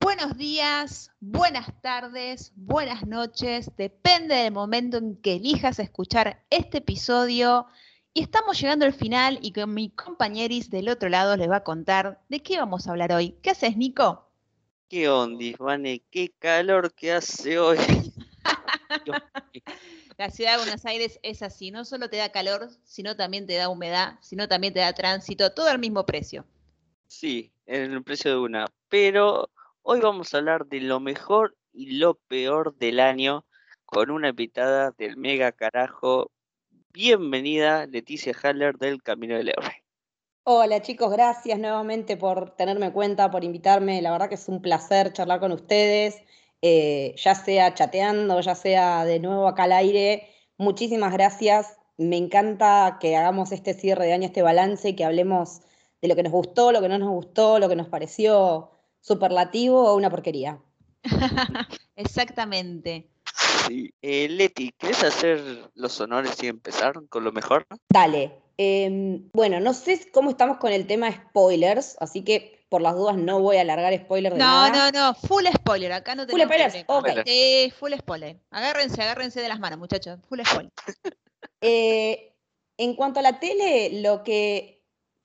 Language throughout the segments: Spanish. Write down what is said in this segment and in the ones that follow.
Buenos días, buenas tardes, buenas noches, depende del momento en que elijas escuchar este episodio. Y estamos llegando al final y con mi compañeris del otro lado les va a contar de qué vamos a hablar hoy. ¿Qué haces, Nico? ¿Qué onda, Vane? ¿Qué calor que hace hoy? La ciudad de Buenos Aires es así, no solo te da calor, sino también te da humedad, sino también te da tránsito, todo al mismo precio. Sí, en el precio de una. Pero hoy vamos a hablar de lo mejor y lo peor del año con una invitada del mega carajo. Bienvenida, Leticia Haller del Camino del Héroe. Hola chicos, gracias nuevamente por tenerme en cuenta, por invitarme. La verdad que es un placer charlar con ustedes, eh, ya sea chateando, ya sea de nuevo acá al aire. Muchísimas gracias. Me encanta que hagamos este cierre de año, este balance, que hablemos de lo que nos gustó, lo que no nos gustó, lo que nos pareció superlativo o una porquería. Exactamente. Sí. Eh, Leti, ¿quieres hacer los honores y empezar con lo mejor? Dale. Em, bueno, no sé cómo estamos con el tema spoilers, así que por las dudas no voy a alargar spoilers de No, nada. no, no, full spoiler, acá no Full tenemos spoilers, problema. ok. Sí, full spoiler. Agárrense, agárrense de las manos, muchachos. Full spoiler. Eh, en cuanto a la tele, lo que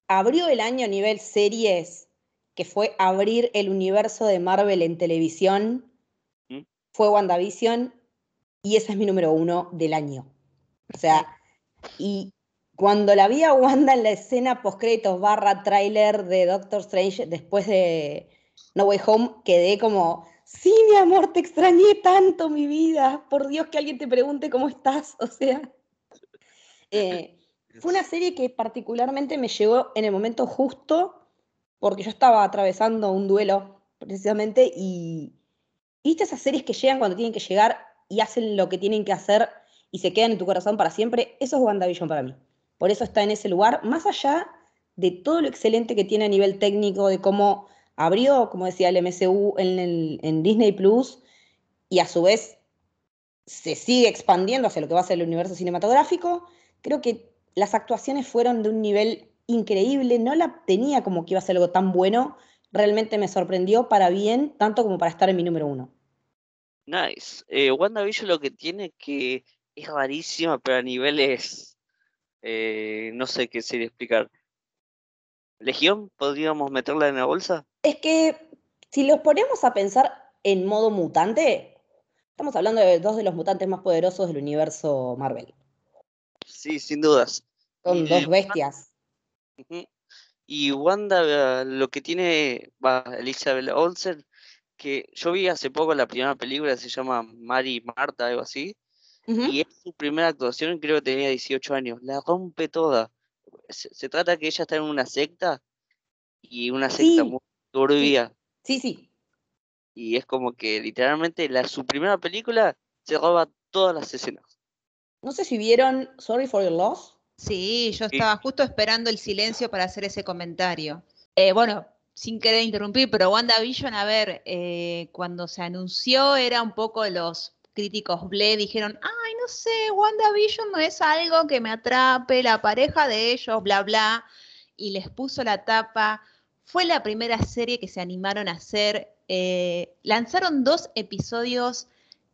abrió el año a nivel series, que fue abrir el universo de Marvel en televisión, ¿Mm? fue WandaVision, y esa es mi número uno del año. O sea, y cuando la vi a Wanda en la escena postcréditos barra tráiler de Doctor Strange después de No Way Home, quedé como, sí, mi amor, te extrañé tanto, mi vida. Por Dios que alguien te pregunte cómo estás. O sea, eh, fue una serie que particularmente me llegó en el momento justo porque yo estaba atravesando un duelo precisamente y viste esas series que llegan cuando tienen que llegar y hacen lo que tienen que hacer y se quedan en tu corazón para siempre. Eso es WandaVision para mí. Por eso está en ese lugar, más allá de todo lo excelente que tiene a nivel técnico, de cómo abrió, como decía el MCU en, Disney Plus y a su vez se sigue expandiendo hacia lo que va a ser el universo cinematográfico. Creo que las actuaciones fueron de un nivel increíble, no la tenía como que iba a ser algo tan bueno, realmente me sorprendió para bien, tanto como para estar en mi número uno. Nice. Eh, WandaVision lo que tiene que es rarísima, pero a niveles. Eh, no sé qué sería explicar. ¿Legión? ¿Podríamos meterla en la bolsa? Es que si los ponemos a pensar en modo mutante, estamos hablando de dos de los mutantes más poderosos del universo Marvel. Sí, sin dudas. Son dos bestias. Y Wanda, lo que tiene, va, Elizabeth Olsen, que yo vi hace poco la primera película, se llama Mary Marta, algo así, Y es su primera actuación, creo que tenía 18 años, la rompe toda. Se, se trata que ella está en una secta, y una secta Sí, muy turbia, Sí, sí. y es como que literalmente la, su primera película se roba todas las escenas. No sé si vieron Sorry for Your Loss. Sí, yo Sí. estaba justo esperando el silencio para hacer ese comentario. Eh, bueno, sin querer interrumpir, pero WandaVision, a ver, eh, cuando se anunció era un poco los críticos ble, dijeron, ay, no sé, WandaVision no es algo que me atrape, la pareja de ellos, bla, bla, y les puso la tapa. Fue la primera serie que se animaron a hacer. eh, lanzaron dos episodios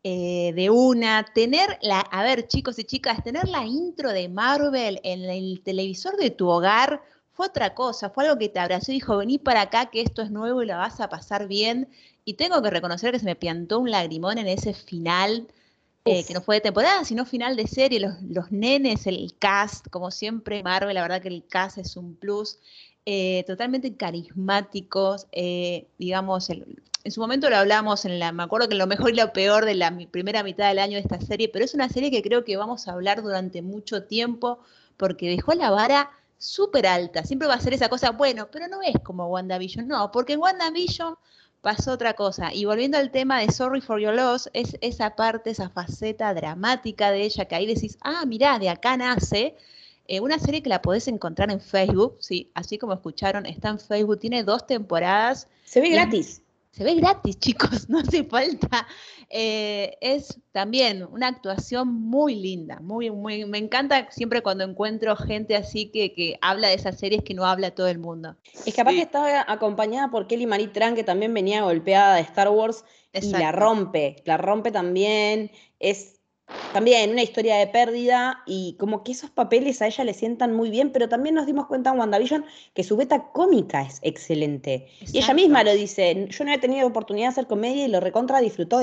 eh, de una, tener la, a ver chicos y chicas, tener la intro de Marvel en el televisor de tu hogar fue otra cosa, fue algo que te abrazó y dijo, vení para acá que esto es nuevo y la vas a pasar bien. Y tengo que reconocer que se me piantó un lagrimón en ese final, eh, que no fue de temporada, sino final de serie, los, los nenes, el cast, como siempre, Marvel, la verdad que el cast es un plus. eh, totalmente carismáticos, eh, digamos, el- en su momento lo hablamos, en la, me acuerdo que lo mejor y lo peor de la primera mitad del año de esta serie, pero es una serie que creo que vamos a hablar durante mucho tiempo porque dejó la vara súper alta. Siempre va a ser esa cosa, bueno, pero no es como WandaVision, no, porque en WandaVision pasó otra cosa. Y volviendo al tema de Sorry for Your Loss, es esa parte, esa faceta dramática de ella que ahí decís, ah, mirá, de acá nace. Eh, una serie que la podés encontrar en Facebook, sí, así como escucharon, está en Facebook, tiene dos temporadas. Se ve gratis. Se ve gratis, chicos, no hace falta. Eh, es también una actuación muy linda, muy, muy, me encanta siempre cuando encuentro gente así que, que habla de esas series que no habla todo el mundo. Es que aparte estaba acompañada por Kelly Marie Tran, que también venía golpeada de Star Wars y la rompe, la rompe también. Es también una historia de pérdida y como que esos papeles a ella le sientan muy bien, pero también nos dimos cuenta en WandaVision que su beta cómica es excelente. Y ella misma lo dice, yo no he tenido oportunidad de hacer comedia y lo recontra disfrutó.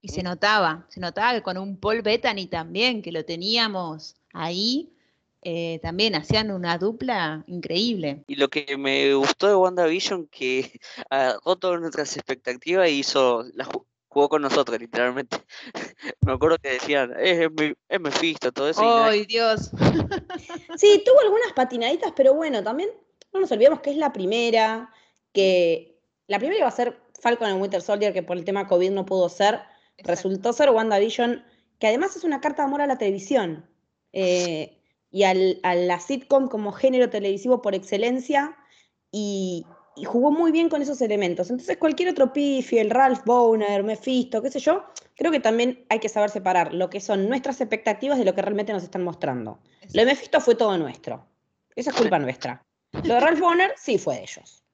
Y se notaba, se notaba que con un Paul Bettany también, que lo teníamos ahí, eh, también hacían una dupla increíble. Y lo que me gustó de WandaVision, que agarró todas nuestras expectativas y hizo la, jugó con nosotros, literalmente. Me acuerdo que decían, es, es Mephisto, todo eso. ¡Ay, Dios! sí, tuvo algunas patinaditas, pero bueno, también no nos olvidemos que es la primera, que la primera iba a ser Falcon en Winter Soldier, que por el tema COVID no pudo ser. Resultó ser WandaVision, que además es una carta de amor a la televisión. Eh, y al, a la sitcom como género televisivo por excelencia. Y, y jugó muy bien con esos elementos. Entonces, cualquier otro pifi, el Ralph Boner, Mephisto, qué sé yo, creo que también hay que saber separar lo que son nuestras expectativas de lo que realmente nos están mostrando. Lo de Mephisto fue todo nuestro. Esa es culpa nuestra. Lo de Ralph Boner sí fue de ellos.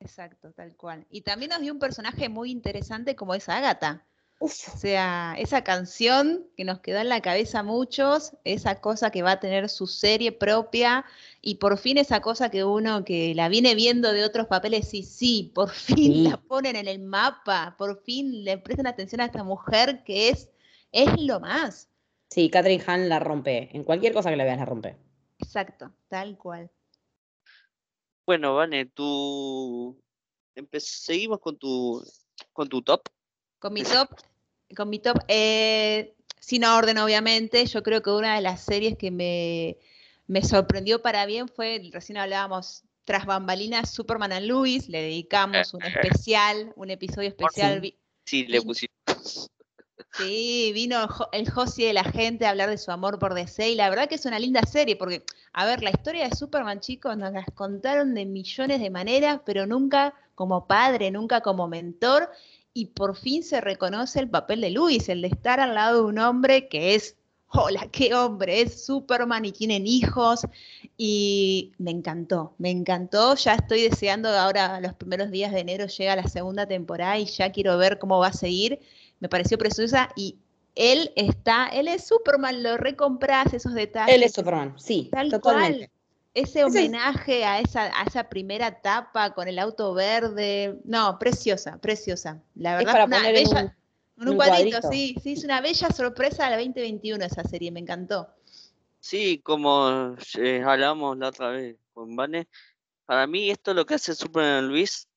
Exacto, tal cual. Y también nos dio un personaje muy interesante como es Agatha. O sea, esa canción que nos quedó en la cabeza a muchos, esa cosa que va a tener su serie propia y por fin esa cosa que uno que la viene viendo de otros papeles, sí, sí, por fin la ponen en el mapa, por fin le prestan atención a esta mujer que es, es lo más. Sí, Catherine Hahn la rompe, en cualquier cosa que la veas la rompe. Exacto, tal cual. Bueno, Vane, tú seguimos con tu con tu top. Con mi top, con mi top, eh, sin orden obviamente, yo creo que una de las series que me, sorprendió para bien fue, recién hablábamos tras bambalinas, Superman and Louis, le dedicamos un especial, un episodio especial. Sí, le pusimos. Sí, vino el Josie de la gente a hablar de su amor por DC y la verdad que es una linda serie porque, a ver, la historia de Superman, chicos, nos las contaron de millones de maneras, pero nunca como padre, nunca como mentor y por fin se reconoce el papel de Luis, el de estar al lado de un hombre que es, hola, qué hombre, es Superman y tienen hijos. Y me encantó, me encantó. Ya estoy deseando ahora, los primeros días de enero llega la segunda temporada y ya quiero ver cómo va a seguir. Me pareció preciosa y él está, él es Superman, lo recompras esos detalles. Él es Superman, sí, tal totalmente ese homenaje a esa, a esa primera etapa con el auto verde, no, preciosa, preciosa. La verdad, es una bella, un, cuadrito, sí, sí, es una bella sorpresa de la 2021 esa serie, me encantó. Sí, como eh, hablamos la otra vez con Vane, para mí esto lo que hace Superman Luis,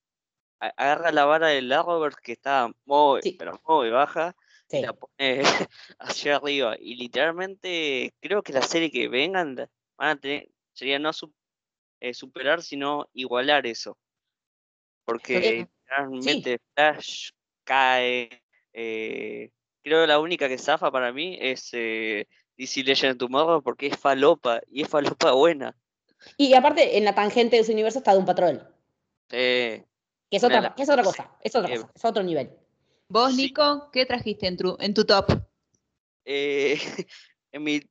agarra la vara del Arrowverse que está muy, pero muy baja, y la pone hacia arriba. Y literalmente creo que la serie que vengan van a tener, sería no eh, superar, sino igualar eso. Porque realmente Flash cae. Eh, creo que la única que zafa para mí es eh, DC Legend Tomorrow porque es falopa y es falopa buena. Y aparte, en la tangente de su universo está de un patrón. Sí. Que es otra, es otra cosa, es otra cosa, es otro nivel. Vos, Nico, ¿qué trajiste en tu, en tu top? en mi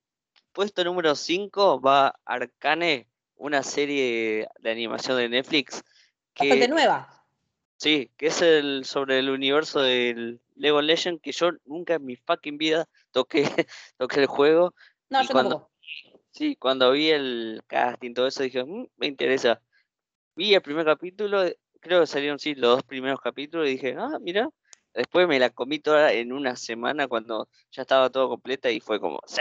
puesto número 5 va Arcane, una serie de animación de Netflix. Que, Bastante nueva. Sí, que es el sobre el universo del Lego Legend, que yo nunca en mi fucking vida toqué, toqué el juego. No, yo cuando, Sí, cuando vi el casting, todo eso, dije, mm, me interesa. Vi el primer capítulo, creo que salieron sí los dos primeros capítulos, y dije, ah, mira, Después me la comí toda en una semana cuando ya estaba todo completa y fue como, sí,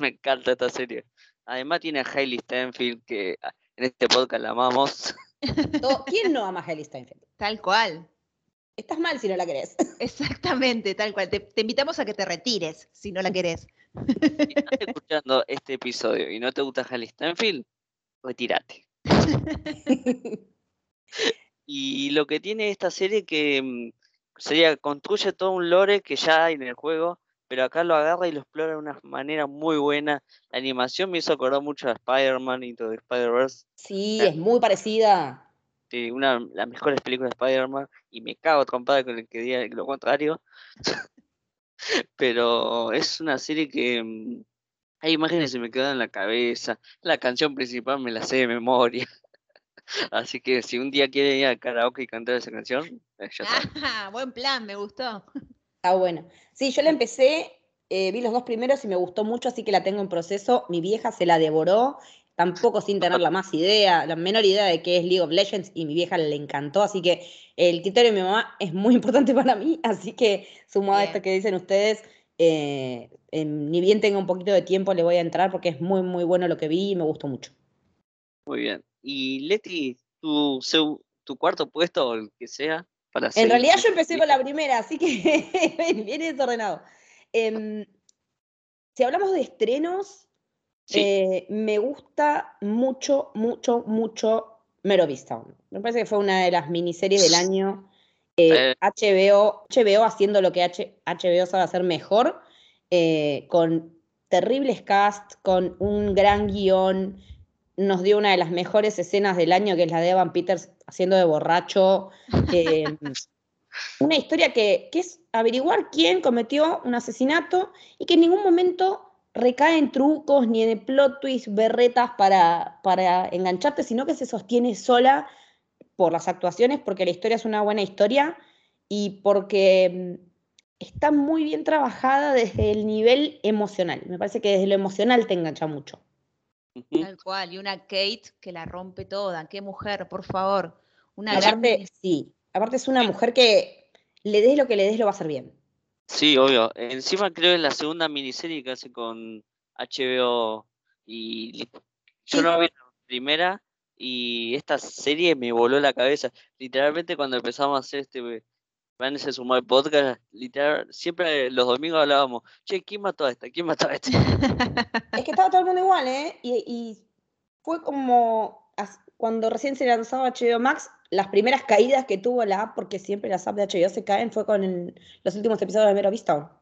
me encanta esta serie. Además tiene a Hailey Steinfeld que ah, en este podcast la amamos. ¿Quién no ama a Hailey Steinfeld? Tal cual. Estás mal si no la querés. Exactamente, tal cual. Te, invitamos a que te retires si no la querés. Si estás escuchando este episodio y no te gusta Hailey Steinfeld, retírate. y lo que tiene esta serie que mm, sería, construye todo un lore que ya hay en el juego, pero acá lo agarra y lo explora de una manera muy buena. La animación me hizo acordar mucho a Spider-Man y todo Spider-Verse. Sí, es muy parecida. una de las mejores películas de Spider-Man y me cago trompada con el que diga lo contrario. Pero es una serie que mm, hay imágenes que se me quedan en la cabeza. La canción principal me la sé de memoria. Así que si un día quieren ir a karaoke y cantar esa canción, eh, ya está. Ah, buen plan, me gustó. Está bueno. Sí, yo la empecé, eh, vi los dos primeros y me gustó mucho, así que la tengo en proceso. Mi vieja se la devoró, tampoco sin tener la más idea, la menor idea de qué es League of Legends, y mi vieja le encantó, así que el criterio de mi mamá es muy importante para mí, así que sumado a esto que dicen ustedes, eh, eh, ni bien tenga un poquito de tiempo le voy a entrar porque es muy, muy bueno lo que vi y me gustó mucho. Muy bien. Y Leti, tu, cuarto puesto o el que sea, para En seguir realidad yo empecé con la primera, así que viene desordenado. Em, si hablamos de estrenos, Sí, eh, me gusta mucho, mucho, mucho Mero Town. Me parece que fue una de las miniseries del año. Eh, Eh. HBO, HBO haciendo lo que H- HBO sabe hacer mejor, eh, con terribles cast, con un gran guion. Nos dio una de las mejores escenas del año, que es la de Evan Peters haciendo de borracho. em, una historia que, que es averiguar quién cometió un asesinato y que en ningún momento recae en trucos ni en plot twists, berretas para, para engancharte, sino que se sostiene sola por las actuaciones, porque la historia es una buena historia y porque mm, está muy bien trabajada desde el nivel emocional. Me parece que desde lo emocional te engancha mucho. Tal cual. Y una Kate que la rompe toda. Qué mujer, por favor. Una gran aparte, sí, aparte es una mujer que le des lo que le des lo va a hacer bien. Sí, obvio. Encima creo que es la segunda miniserie que hace con HBO y yo Sí. no vi la primera y esta serie me voló la cabeza. Literalmente cuando empezamos a hacer este Van se sumó al podcast, literal, siempre los domingos hablábamos, che, ¿quién mató a esta? ¿Quién mató a esta? Es que estaba todo el mundo igual, ¿eh? Y, y fue como cuando recién se lanzaba HBO Max, las primeras caídas que tuvo la app, porque siempre las apps de HBO se caen, fue con el- los últimos episodios de Mero Vista.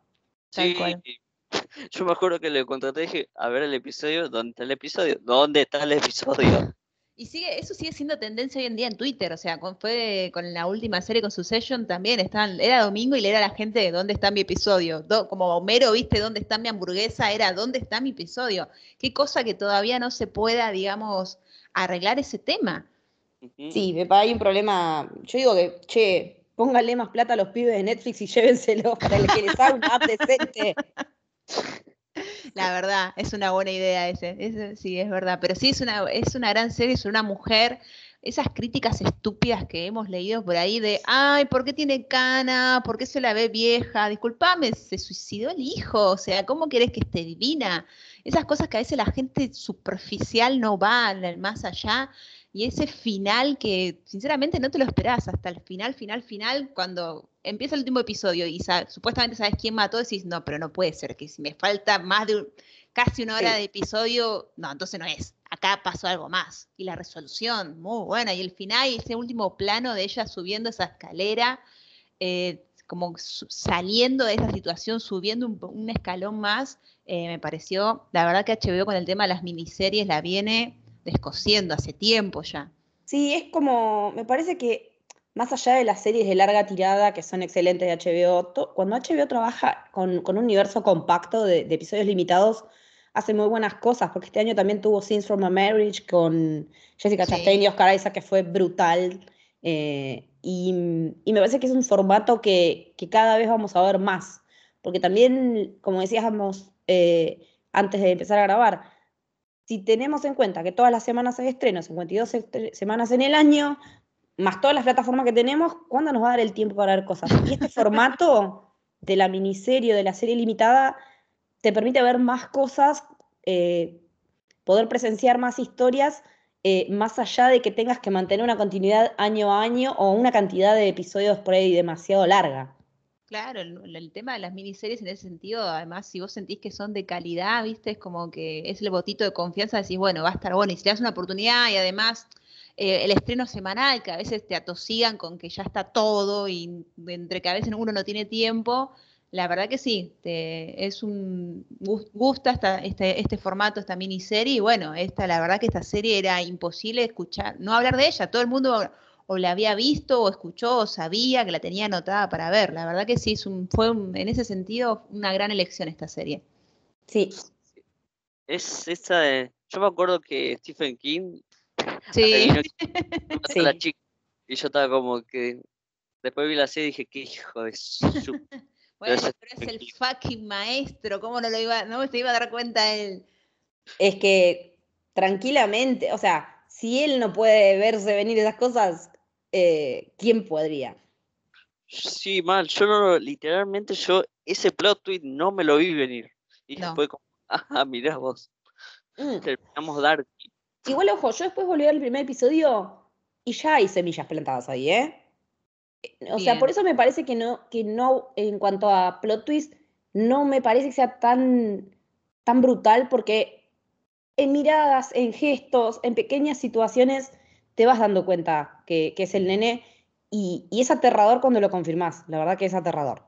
Tal Sí, yo me acuerdo que le contraté y dije, a ver el episodio, ¿dónde está el episodio? ¿Dónde está el episodio? Y sigue, eso sigue siendo tendencia hoy en día en Twitter, o sea, con, fue con la última serie con Succession también, estaban, era domingo y le era a la gente dónde está mi episodio, Do- como Homero, viste, dónde está mi hamburguesa, era dónde está mi episodio. Qué cosa que todavía no se pueda, digamos, arreglar ese tema. Sí, hay un problema. Yo digo que, che, pónganle más plata a los pibes de Netflix y llévenselos para que les haga una app decente. La verdad, es una buena idea ese, sí, es verdad, pero sí es una, es una gran serie sobre una mujer, esas críticas estúpidas que hemos leído por ahí de, ay, ¿por qué tiene cana? ¿Por qué se la ve vieja? Disculpame, se suicidó el hijo, o sea, ¿cómo querés que esté divina? Esas cosas que a veces la gente superficial no va más allá y ese final que sinceramente no te lo esperás hasta el final, final, final, cuando empieza el último episodio y supuestamente sabes quién mató, decís, no, pero no puede ser, que si me falta más de un- casi una hora Sí. de episodio, no, entonces no es. Acá pasó algo más. Y la resolución, muy buena. Y el final, y ese último plano de ella subiendo esa escalera, eh, como saliendo de esa situación, subiendo un escalón más, eh, me pareció, la verdad que HBO con el tema de las miniseries la viene descosiendo hace tiempo ya. Sí, es como, me parece que más allá de las series de larga tirada que son excelentes de HBO, cuando HBO trabaja con, con un universo compacto de, de episodios limitados, hace muy buenas cosas, porque este año también tuvo Scenes from a Marriage con Jessica Sí. Chastain y Oscar Isaac, que fue brutal. eh, y, y me parece que es un formato que, que cada vez vamos a ver más, porque también, como decíamos eh, antes de empezar a grabar, si tenemos en cuenta que todas las semanas hay estreno, 52 estre- semanas en el año, más todas las plataformas que tenemos, ¿cuándo nos va a dar el tiempo para ver cosas? Y este formato de la miniserie, o de la serie limitada, te permite ver más cosas, eh, poder presenciar más historias, eh, más allá de que tengas que mantener una continuidad año a año o una cantidad de episodios por ahí demasiado larga. Claro, el, tema de las miniseries en ese sentido, además, si vos sentís que son de calidad, viste, es como que es el botito de confianza, decís, bueno, va a estar bueno, y si le das una oportunidad y además eh, el estreno semanal, que a veces te atosigan con que ya está todo y entre que a veces uno no tiene tiempo, la verdad que sí, te- es un gus- gusta esta- este, este formato, esta miniserie, y bueno, esta, la verdad que esta serie era imposible escuchar, no hablar de ella, todo el mundo o la había visto o escuchó o sabía que la tenía anotada para ver. La verdad que sí, es un, fue en ese sentido una gran elección esta serie. Sí. Es esa de, yo me acuerdo que Stephen King Sí. sí. la chica y yo estaba como que después vi la serie y dije, qué hijo de su... bueno, pero es el fucking maestro, ¿cómo no lo iba, no se iba a dar cuenta él? Es que tranquilamente, o sea, si él no puede verse venir esas cosas, eh, ¿quién podría? Sí, mal, yo no, literalmente yo ese plot tweet no me lo vi venir. Y después como, ah, mirá vos. Mm. Terminamos Dark. Igual, ojo, yo después volví al primer episodio y ya hay semillas plantadas ahí, ¿eh? O sea, por eso me parece que no, que no, en cuanto a plot twist, no me parece que sea tan, tan brutal porque en miradas, en gestos, en pequeñas situaciones, te vas dando cuenta que, es el nene y, y, es aterrador cuando lo confirmás, la verdad que es aterrador.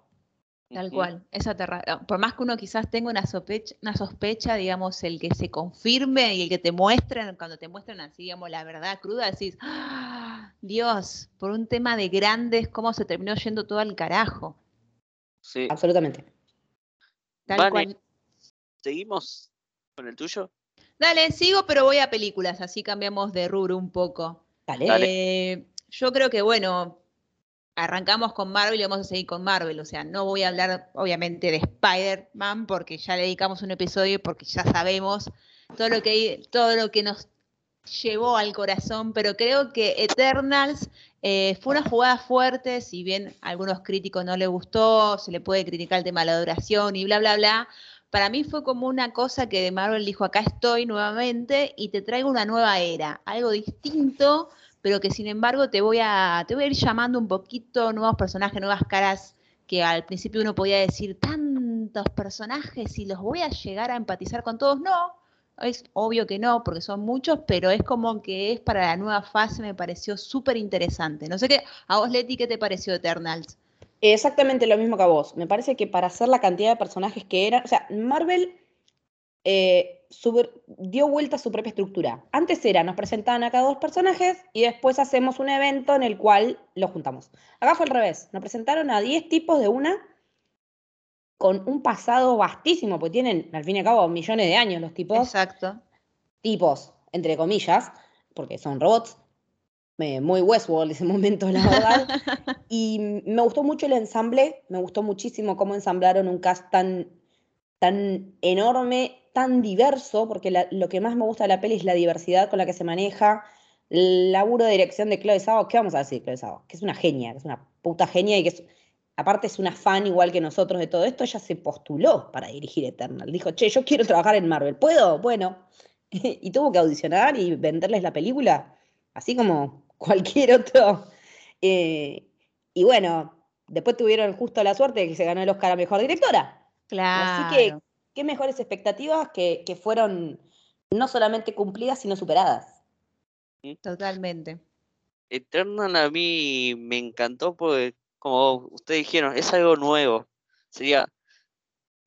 Tal cual, es aterrador. Por más que uno quizás tenga una sospecha, una sospecha, digamos, el que se confirme y el que te muestren, cuando te muestran así, digamos, la verdad cruda, decís, ¡Ah! Dios, por un tema de grandes, cómo se terminó yendo todo al carajo. Sí. Absolutamente. Tal cual. ¿Seguimos con el tuyo? Dale, sigo, pero voy a películas, así cambiamos de rubro un poco. Dale. Eh, yo creo que, bueno, arrancamos con Marvel y vamos a seguir con Marvel. O sea, no voy a hablar, obviamente, de Spider-Man, porque ya le dedicamos un episodio, porque ya sabemos todo lo que, todo lo que nos llevó al corazón, pero creo que Eternals eh, fue una jugada fuerte, si bien a algunos críticos no le gustó, se le puede criticar el tema de la duración y bla, bla, bla. Para mí fue como una cosa que Marvel dijo, acá estoy nuevamente y te traigo una nueva era, algo distinto, pero que sin embargo te voy a, te voy a ir llamando un poquito nuevos personajes, nuevas caras, que al principio uno podía decir tantos personajes y los voy a llegar a empatizar con todos. No, es obvio que no, porque son muchos, pero es como que es para la nueva fase, me pareció súper interesante. No sé qué, a vos Leti, ¿qué te pareció Eternals? Exactamente lo mismo que a vos. Me parece que para hacer la cantidad de personajes que eran, o sea, Marvel eh, dio vuelta a su propia estructura. Antes era, nos presentaban acá dos personajes y después hacemos un evento en el cual los juntamos. Acá fue al revés, nos presentaron a 10 tipos de una con un pasado vastísimo, porque tienen, al fin y al cabo, millones de años los tipos. Exacto. Tipos, entre comillas, porque son robots. muy Westworld ese momento, la verdad. y me gustó mucho el ensamble, me gustó muchísimo cómo ensamblaron un cast tan, tan enorme, tan diverso, porque lo que más me gusta de la peli es la diversidad con la que se maneja, el laburo de dirección de Chloe Zhao, ¿qué vamos a decir Chloe Zhao? Que es una genia, que es una puta genia y que aparte es una fan igual que nosotros de todo esto, ella se postuló para dirigir Eternal. Dijo, che, yo quiero trabajar en Marvel, ¿puedo? Bueno. y tuvo que audicionar y venderles la película, así como cualquier otro. Eh, y bueno, después tuvieron justo la suerte de que se ganó el Oscar a Mejor Directora. Claro. Así que qué mejores expectativas que, fueron no solamente cumplidas, sino superadas. Totalmente. Eternal a mí me encantó porque, como ustedes dijeron, es algo nuevo. Sería,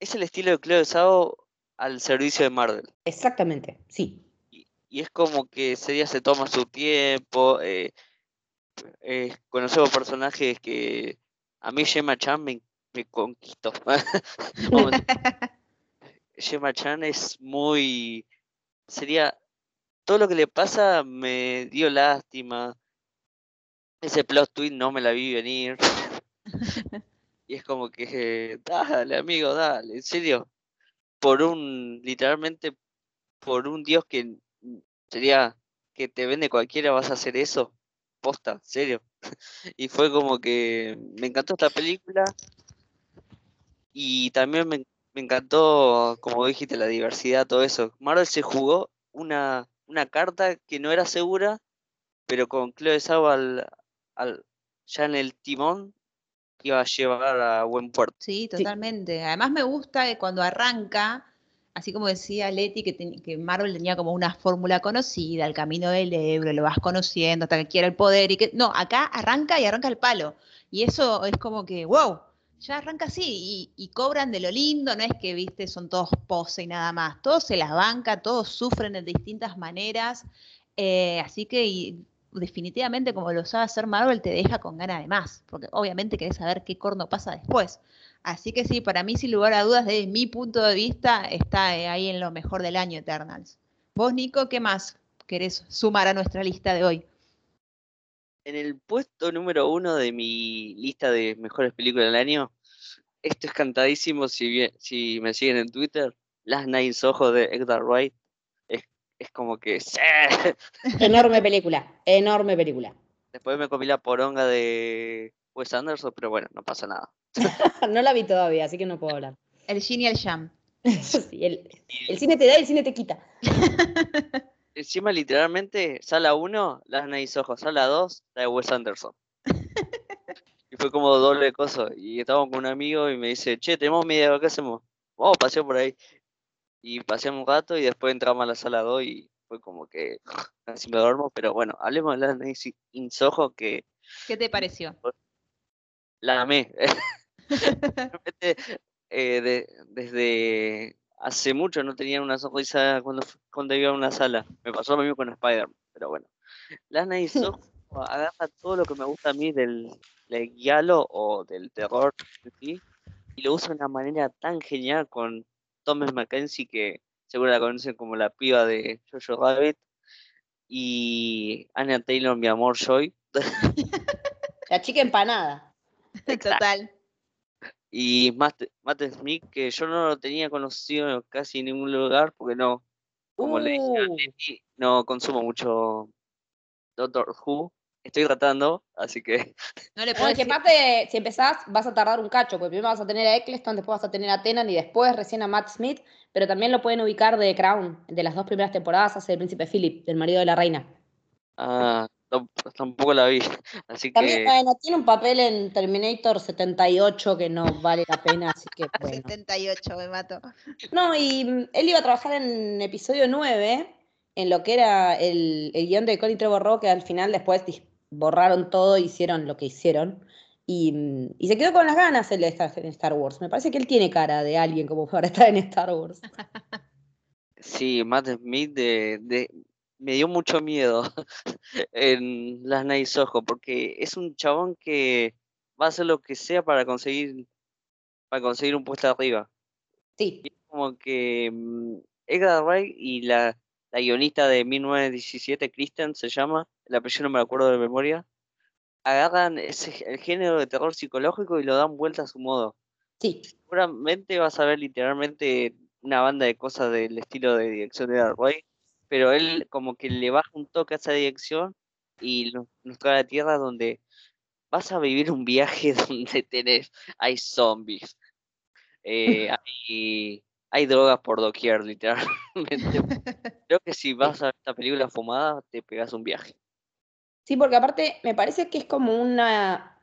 es el estilo de Cleo Sao al servicio de Marvel. Exactamente, sí. Y, es como que sería se toma su tiempo. Eh, eh, conocemos personajes que a mí Gemma Chan me, me conquistó. Gemma Chan es muy. Sería. Todo lo que le pasa me dio lástima. Ese plot twist no me la vi venir. y es como que. Dale, amigo, dale. En serio. Por un. Literalmente. Por un dios que. Sería. Que te vende cualquiera, vas a hacer eso. Posta, serio. y fue como que. Me encantó esta película. Y también me, me encantó, como dijiste, la diversidad, todo eso. Marvel se jugó una, una carta que no era segura, pero con Chloe Zhao al, ya en el timón iba a llevar a buen puerto. Sí, totalmente. Además me gusta que cuando arranca, así como decía Leti, que, que Marvel tenía como una fórmula conocida, el camino del Ebro, lo vas conociendo hasta que quiera el poder y que no, acá arranca y arranca el palo. Y eso es como que, wow, ya arranca así y, cobran de lo lindo, no es que, viste, son todos pose y nada más, todos se las banca, todos sufren de distintas maneras, eh, así que definitivamente como lo sabe hacer Marvel, te deja con ganas de más, porque obviamente querés saber qué corno pasa después. Así que sí, para mí, sin lugar a dudas, desde mi punto de vista, está eh, ahí en lo mejor del año Eternals. Vos, Nico, ¿qué más querés sumar a nuestra lista de hoy? En el puesto número uno de mi lista de mejores películas del año, esto es cantadísimo si, si me siguen en Twitter, Las Nine Ojos de Edgar Wright. Es, como que... Enorme película, enorme película. Después me comí la poronga de Wes Anderson, pero bueno, no pasa nada. no la vi todavía, así que no puedo hablar. El Gin y el Jam. el, cine te da y el cine te quita. Encima, literalmente, sala 1, las Nice Ojos, sala 2, la de Wes Anderson. y fue como doble cosa. Y estábamos con un amigo y me dice, che, tenemos media ¿qué hacemos? Vamos a pasear por ahí. Y paseamos un rato y después entramos a la sala 2 y fue como que casi me duermo. Pero bueno, hablemos de las Ojos que... ¿Qué te pareció? La amé. Eh, desde hace mucho no tenía una sonrisa cuando, cuando iba a una sala. Me pasó lo mismo con Spider-Man, pero bueno. Lana y agarra todo lo que me gusta a mí del, del o del terror y lo usa de una manera tan genial con Thomas Mackenzie que seguro la conocen como la piba de Jojo Rabbit y Anna Taylor, mi amor, Joy. La chica empanada. Total. Y Matt, Smith, que yo no lo tenía conocido casi en ningún lugar, porque no, como le dije uh. no consumo mucho Doctor Who. Estoy tratando, así que. No le puedo que aparte, si empezás, vas a tardar un cacho, porque primero vas a tener a Eccleston, después vas a tener a Tenan y después recién a Matt Smith, pero también lo pueden ubicar de Crown, de las dos primeras temporadas, hace el príncipe Philip, del marido de la reina. Ah, tampoco la vi. Así También, bueno, tiene un papel en Terminator 78 que no vale la pena, así que 78, me mato. No, y mm, él iba a trabajar en episodio 9, en lo que era el, el guion de Colin Trevor que al final después borraron todo, hicieron lo que hicieron. Y, mm, y, se quedó con las ganas él de estar en Star Wars. Me parece que él tiene cara de alguien como para estar en Star Wars. Sí, Matt Smith de, de, me dio mucho miedo en las Nice Ojo, porque es un chabón que va a hacer lo que sea para conseguir para conseguir un puesto arriba. Sí. como que mm, Edgar Wright y la, la guionista de 1917, Kristen se llama, el apellido no me acuerdo de memoria, agarran ese, el género de terror psicológico y lo dan vuelta a su modo. Sí. Seguramente vas a ver literalmente una banda de cosas del estilo de dirección de Edgar Wright pero él como que le baja un toque a esa dirección y nos, trae a la tierra donde vas a vivir un viaje donde tenés, hay zombies, eh, hay, hay drogas por doquier, literalmente. Creo que si vas a ver esta película fumada, te pegas un viaje. Sí, porque aparte me parece que es como una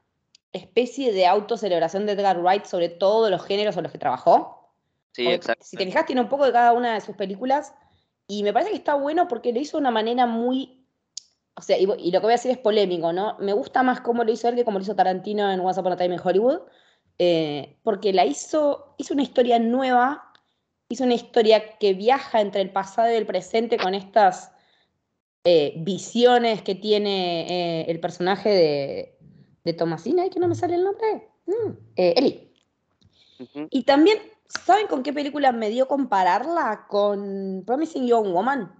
especie de autocelebración de Edgar Wright sobre todos los géneros en los que trabajó. Sí, exacto. Si te fijas, tiene un poco de cada una de sus películas y me parece que está bueno porque lo hizo de una manera muy. O sea, y, lo que voy a decir es polémico, ¿no? Me gusta más cómo lo hizo él que cómo lo hizo Tarantino en Once Upon a Time in Hollywood. Eh, porque la hizo, hizo una historia nueva, hizo una historia que viaja entre el pasado y el presente con estas eh, visiones que tiene eh, el personaje de, de Tomasina, ¿y que no me sale el nombre? Mm, Eli. Y también ¿Saben con qué película me dio compararla? Con Promising Young Woman.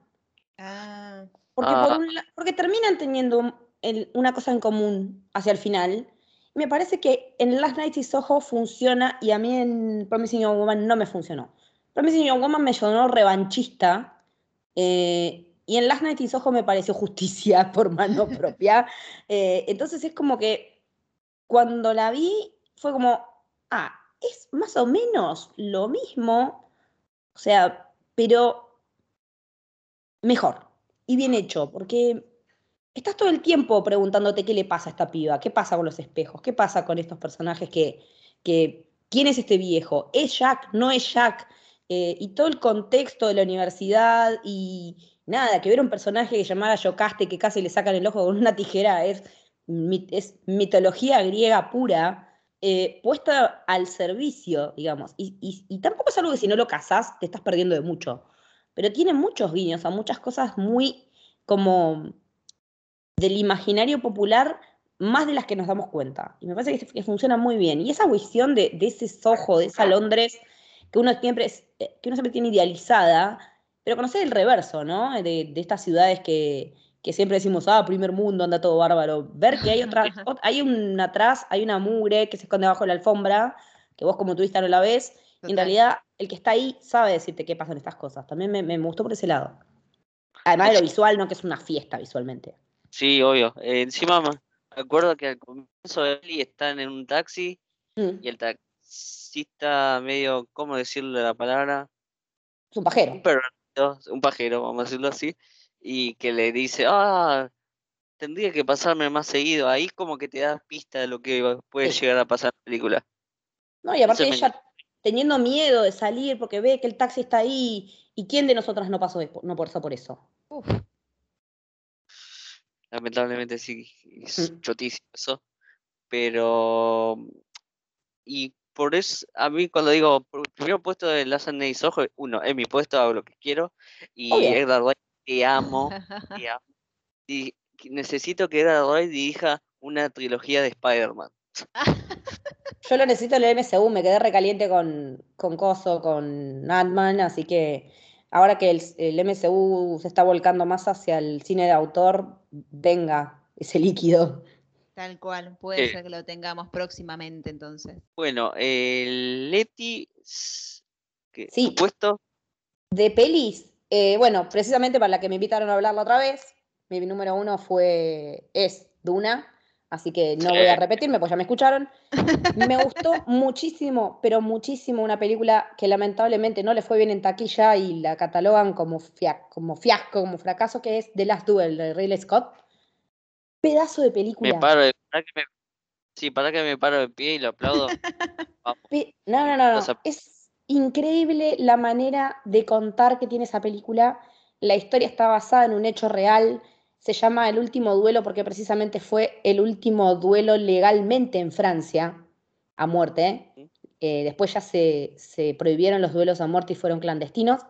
Ah. Porque, ah. porque terminan teniendo una cosa en común hacia el final. Me parece que en Last Night y Soho funciona y a mí en Promising Young Woman no me funcionó. Promising Young Woman me sonó revanchista eh, y en Last Night y Soho me pareció justicia por mano propia. Eh, entonces es como que cuando la vi fue como, ah, es más o menos lo mismo, o sea, pero mejor y bien hecho, porque estás todo el tiempo preguntándote qué le pasa a esta piba, qué pasa con los espejos, qué pasa con estos personajes que, que ¿quién es este viejo? ¿Es Jack? ¿No es Jack? Eh, y todo el contexto de la universidad y nada, que ver un personaje que llamara Yocaste que casi le sacan el ojo con una tijera es, es mitología griega pura. Eh, puesta al servicio, digamos. Y, tampoco es algo que si no lo casás te estás perdiendo de mucho. Pero tiene muchos guiños a muchas cosas muy como del imaginario popular más de las que nos damos cuenta. Y me parece que, funciona muy bien. Y esa visión de, ese Soho, de esa Londres, que uno siempre, eh, que uno siempre tiene idealizada, pero conocer el reverso, ¿no? De, estas ciudades que, siempre decimos, ah, primer mundo, anda todo bárbaro. Ver que hay otra, hay un atrás, hay una mugre que se esconde bajo la alfombra, que vos como turista no la ves, y en realidad el que está ahí sabe decirte qué pasan estas cosas. También me, me gustó por ese lado. Además de lo visual, ¿no? Que es una fiesta visualmente. Sí, obvio. Eh, encima me acuerdo que al comienzo de Eli están en un taxi mm. y el taxista medio, ¿cómo decirle la palabra? Es un pajero. Un, un pajero, vamos a decirlo así. Y que le dice, ah, tendría que pasarme más seguido. Ahí como que te das pista de lo que puede llegar a pasar en la película. No, y aparte ella teniendo miedo de salir porque ve que el taxi está ahí y quién de nosotras no pasó no pasó por eso. Uf lamentablemente sí, es mm. chotísimo eso. Pero, y por eso, a mí cuando digo, primero puesto de Last Days Ojo, uno, es mi puesto, hago lo que quiero. Y Edgar Wright, te amo, te amo. Y necesito que Edgar Wright dirija una trilogía de Spider-Man. Yo lo necesito en el MCU, me quedé recaliente con, con Coso, con ant así que ahora que el, MCU se está volcando más hacia el cine de autor, venga ese líquido. Tal cual, puede ser que lo tengamos próximamente entonces. Bueno, el Leti, sí. puesto? De pelis, eh, bueno, precisamente para la que me invitaron a hablar la otra vez, mi número uno fue, es Duna. Así que no voy a repetirme, pues ya me escucharon. Me gustó muchísimo, pero muchísimo una película que lamentablemente no le fue bien en taquilla y la catalogan como, como fiasco, como fracaso, que es The Last Duel de Ridley Scott. Pedazo de película. Me paro, para que me, sí, para que me paro de pie y lo aplaudo. No, no, no, no. Es increíble la manera de contar que tiene esa película. La historia está basada en un hecho real se llama El último duelo porque precisamente fue el último duelo legalmente en Francia a muerte. Eh, después ya se, prohibieron los duelos a muerte y fueron clandestinos.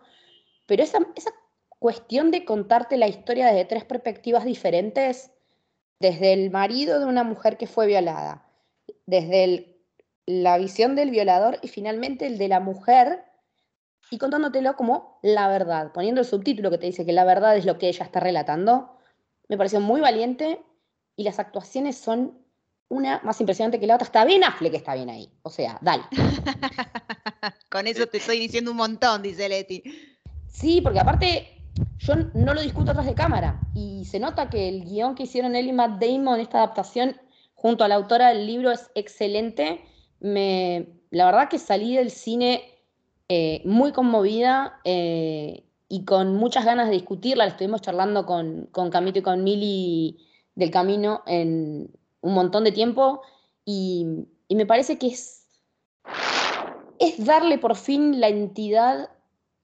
Pero esa, esa cuestión de contarte la historia desde tres perspectivas diferentes, desde el marido de una mujer que fue violada, desde la visión del violador y finalmente el de la mujer, y contándotelo como la verdad, poniendo el subtítulo que te dice que la verdad es lo que ella está relatando, me pareció muy valiente y las actuaciones son una más impresionante que la otra. Está bien Affleck que está bien ahí. O sea, dale. Con eso te estoy diciendo un montón, dice Leti. Sí, porque aparte yo no lo discuto atrás de cámara y se nota que el guion que hicieron él y Matt Damon en esta adaptación junto a la autora del libro es excelente. Me, la verdad que salí del cine eh, muy conmovida. Eh, y con muchas ganas de discutirla. La estuvimos charlando con, con Camito y con Mili del camino en un montón de tiempo y, me parece que es, es darle por fin la entidad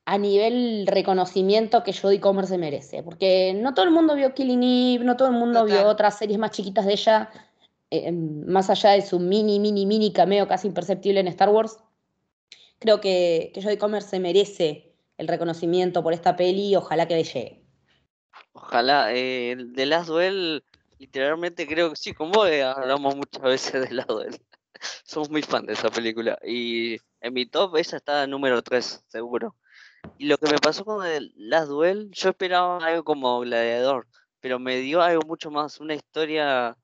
a nivel reconocimiento que Jodie Comer se merece, porque no todo el mundo vio Killing Eve, no todo el mundo vio otras series más chiquitas de ella, más allá de su mini, mini, mini cameo casi imperceptible en Star Wars. Creo que, que Jodie Comer se merece el reconocimiento por esta peli, ojalá que le llegue. Ojalá, eh, de Last Duel, literalmente creo que sí, como vos eh, hablamos muchas veces de Last Duel. Somos muy fan de esa película. Y en mi top esa está número 3, seguro. Y lo que me pasó con el Last Duel, yo esperaba algo como Gladiador, pero me dio algo mucho más, una historia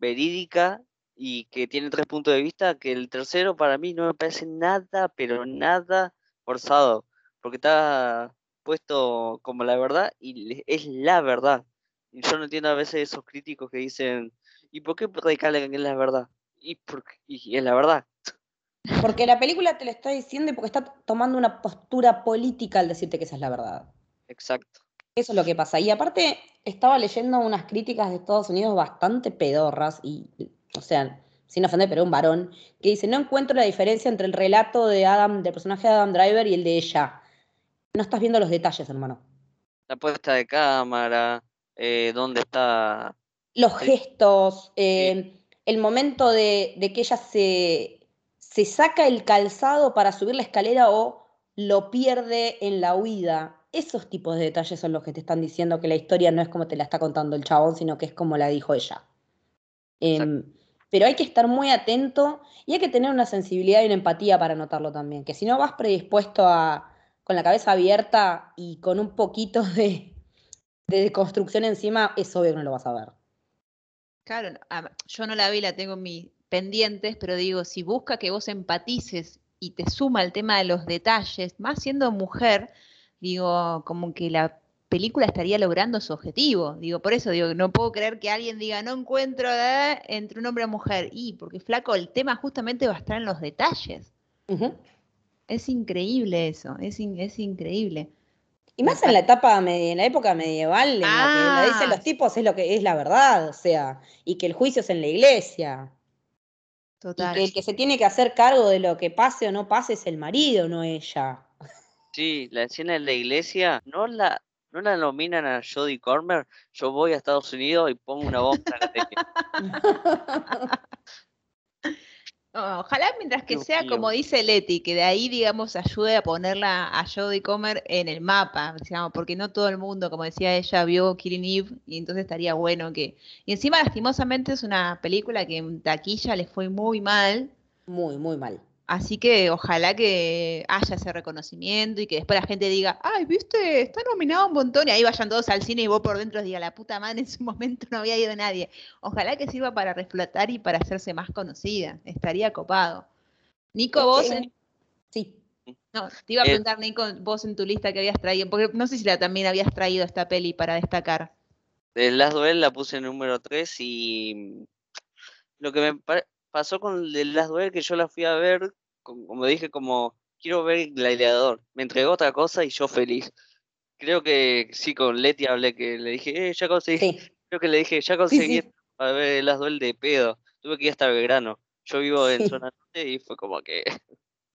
verídica y que tiene tres puntos de vista, que el tercero para mí no me parece nada, pero nada forzado porque está puesto como la verdad y es la verdad. Y yo no entiendo a veces esos críticos que dicen, ¿y por qué recalcan que es la verdad? Y, porque, y es la verdad. Porque la película te lo está diciendo y porque está tomando una postura política al decirte que esa es la verdad. Exacto. Eso es lo que pasa. Y aparte, estaba leyendo unas críticas de Estados Unidos bastante pedorras y, o sea, sin ofender, pero un varón, que dice, no encuentro la diferencia entre el relato de Adam, del personaje de Adam Driver y el de ella. No estás viendo los detalles, hermano. La puesta de cámara, eh, dónde está. Los gestos, eh, el momento de, que ella se, se saca el calzado para subir la escalera o lo pierde en la huida. Esos tipos de detalles son los que te están diciendo que la historia no es como te la está contando el chabón, sino que es como la dijo ella. Em, pero hay que estar muy atento y hay que tener una sensibilidad y una empatía para notarlo también. Que si no vas predispuesto a, con la cabeza abierta y con un poquito de, de construcción encima, es obvio que no lo vas a ver. Claro, yo no la vi, la tengo en mis pendientes, pero digo, si busca que vos empatices y te suma el tema de los detalles, más siendo mujer, digo, como que la película estaría logrando su objetivo. Digo, por eso digo, no puedo creer que alguien diga, no encuentro eh, entre un hombre y una mujer. Y porque flaco, el tema justamente va a estar en los detalles. Es increíble eso, es, es increíble. Y más en la etapa, en la época medieval, en que lo dicen los ah. tipos es lo que es la verdad, o sea, y que el juicio es en la iglesia. Total. Y que el que se tiene que hacer cargo de lo que pase o no pase es el marido, no ella. Sí, la escena en la iglesia no la, no la nominan a Jodie Cormer. Yo voy a Estados Unidos y pongo una bomba ojalá mientras que sea como dice Leti, que de ahí, digamos, ayude a ponerla a Jodie Comer en el mapa, digamos, porque no todo el mundo, como decía ella, vio Killing Eve y entonces estaría bueno que... Y encima, lastimosamente, es una película que en taquilla le fue muy mal. Muy, muy mal. Así que ojalá que haya ese reconocimiento y que después la gente diga, ay, viste, está nominado un montón y ahí vayan todos al cine y vos por dentro diga, la puta madre, en su momento no había ido nadie. Ojalá que sirva para reflotar y para hacerse más conocida. Estaría copado. Nico, vos... Sí. No, te iba a eh, preguntar, Nico, vos en tu lista que habías traído, porque no sé si la, también habías traído esta peli para destacar. De Last Duel la puse en número 3 y lo que me pasó con The Last Duel que yo la fui a ver como dije, como quiero ver el gladiador. Me entregó otra cosa y yo feliz. Creo que sí, con Leti hablé que le dije, eh, ya conseguí. Creo que le dije, ya conseguí para ver las duel de pedo. Tuve que ir hasta Belgrano. Yo vivo en zona norte y fue como que.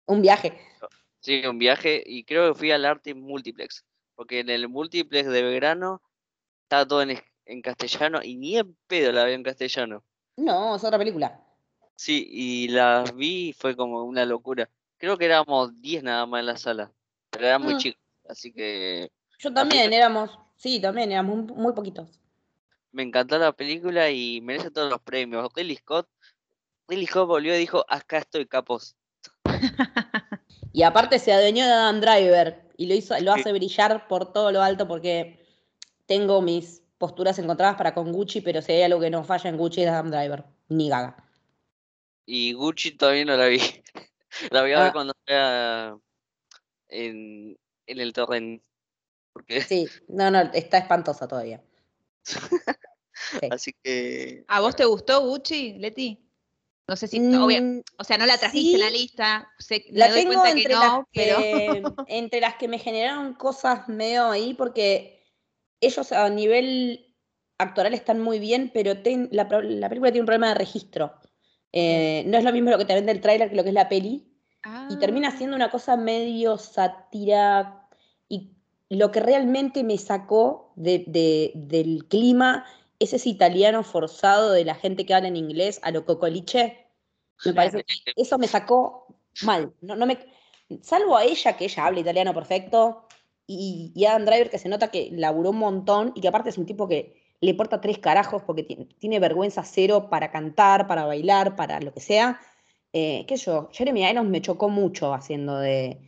Un viaje. Sí, un viaje. Y creo que fui al arte multiplex. Porque en el multiplex de Belgrano estaba todo en, en castellano y ni en pedo la veo en castellano. No, es otra película. Sí, y las vi y fue como una locura. Creo que éramos 10 nada más en la sala, pero eran muy ah. chicos, así que... Yo también éramos, sí, también éramos muy, poquitos. Me encantó la película y merece todos los premios. Ridley Scott, Ridley Scott volvió y dijo, acá estoy, capos. y aparte se adueñó de Adam Driver y lo, hizo, lo hace brillar por todo lo alto porque tengo mis posturas encontradas para con Gucci, pero si hay algo que no falla en Gucci es Adam Driver, ni Gaga. Y Gucci todavía no la vi. la voy a ver ah. cuando sea en, el torrent. Porque... Sí, no, no, está espantosa todavía. Así que. ¿A vos te gustó Gucci, Leti? No sé si. Mm, o sea, no la trajiste en la lista. la tengo entre, las que, entre las que me generaron cosas medio ahí, porque ellos a nivel actoral están muy bien, pero la, la película tiene un problema de registro. Eh, no es lo mismo lo que te vende el tráiler que lo que es la peli. Y termina ah. siendo una cosa medio sátira. Y lo que realmente me sacó del clima es ese italiano forzado de la gente que habla en inglés a lo cocoliche. Me parece eso me sacó mal. No, no me, salvo a ella, que ella habla italiano perfecto, y, y Adam Driver, que se nota que laburó un montón y que aparte es un tipo que le importa tres carajos porque tiene, vergüenza cero para cantar, para bailar, para lo que sea. Eh, ¿Qué yo? Jeremy Irons me chocó mucho haciendo de.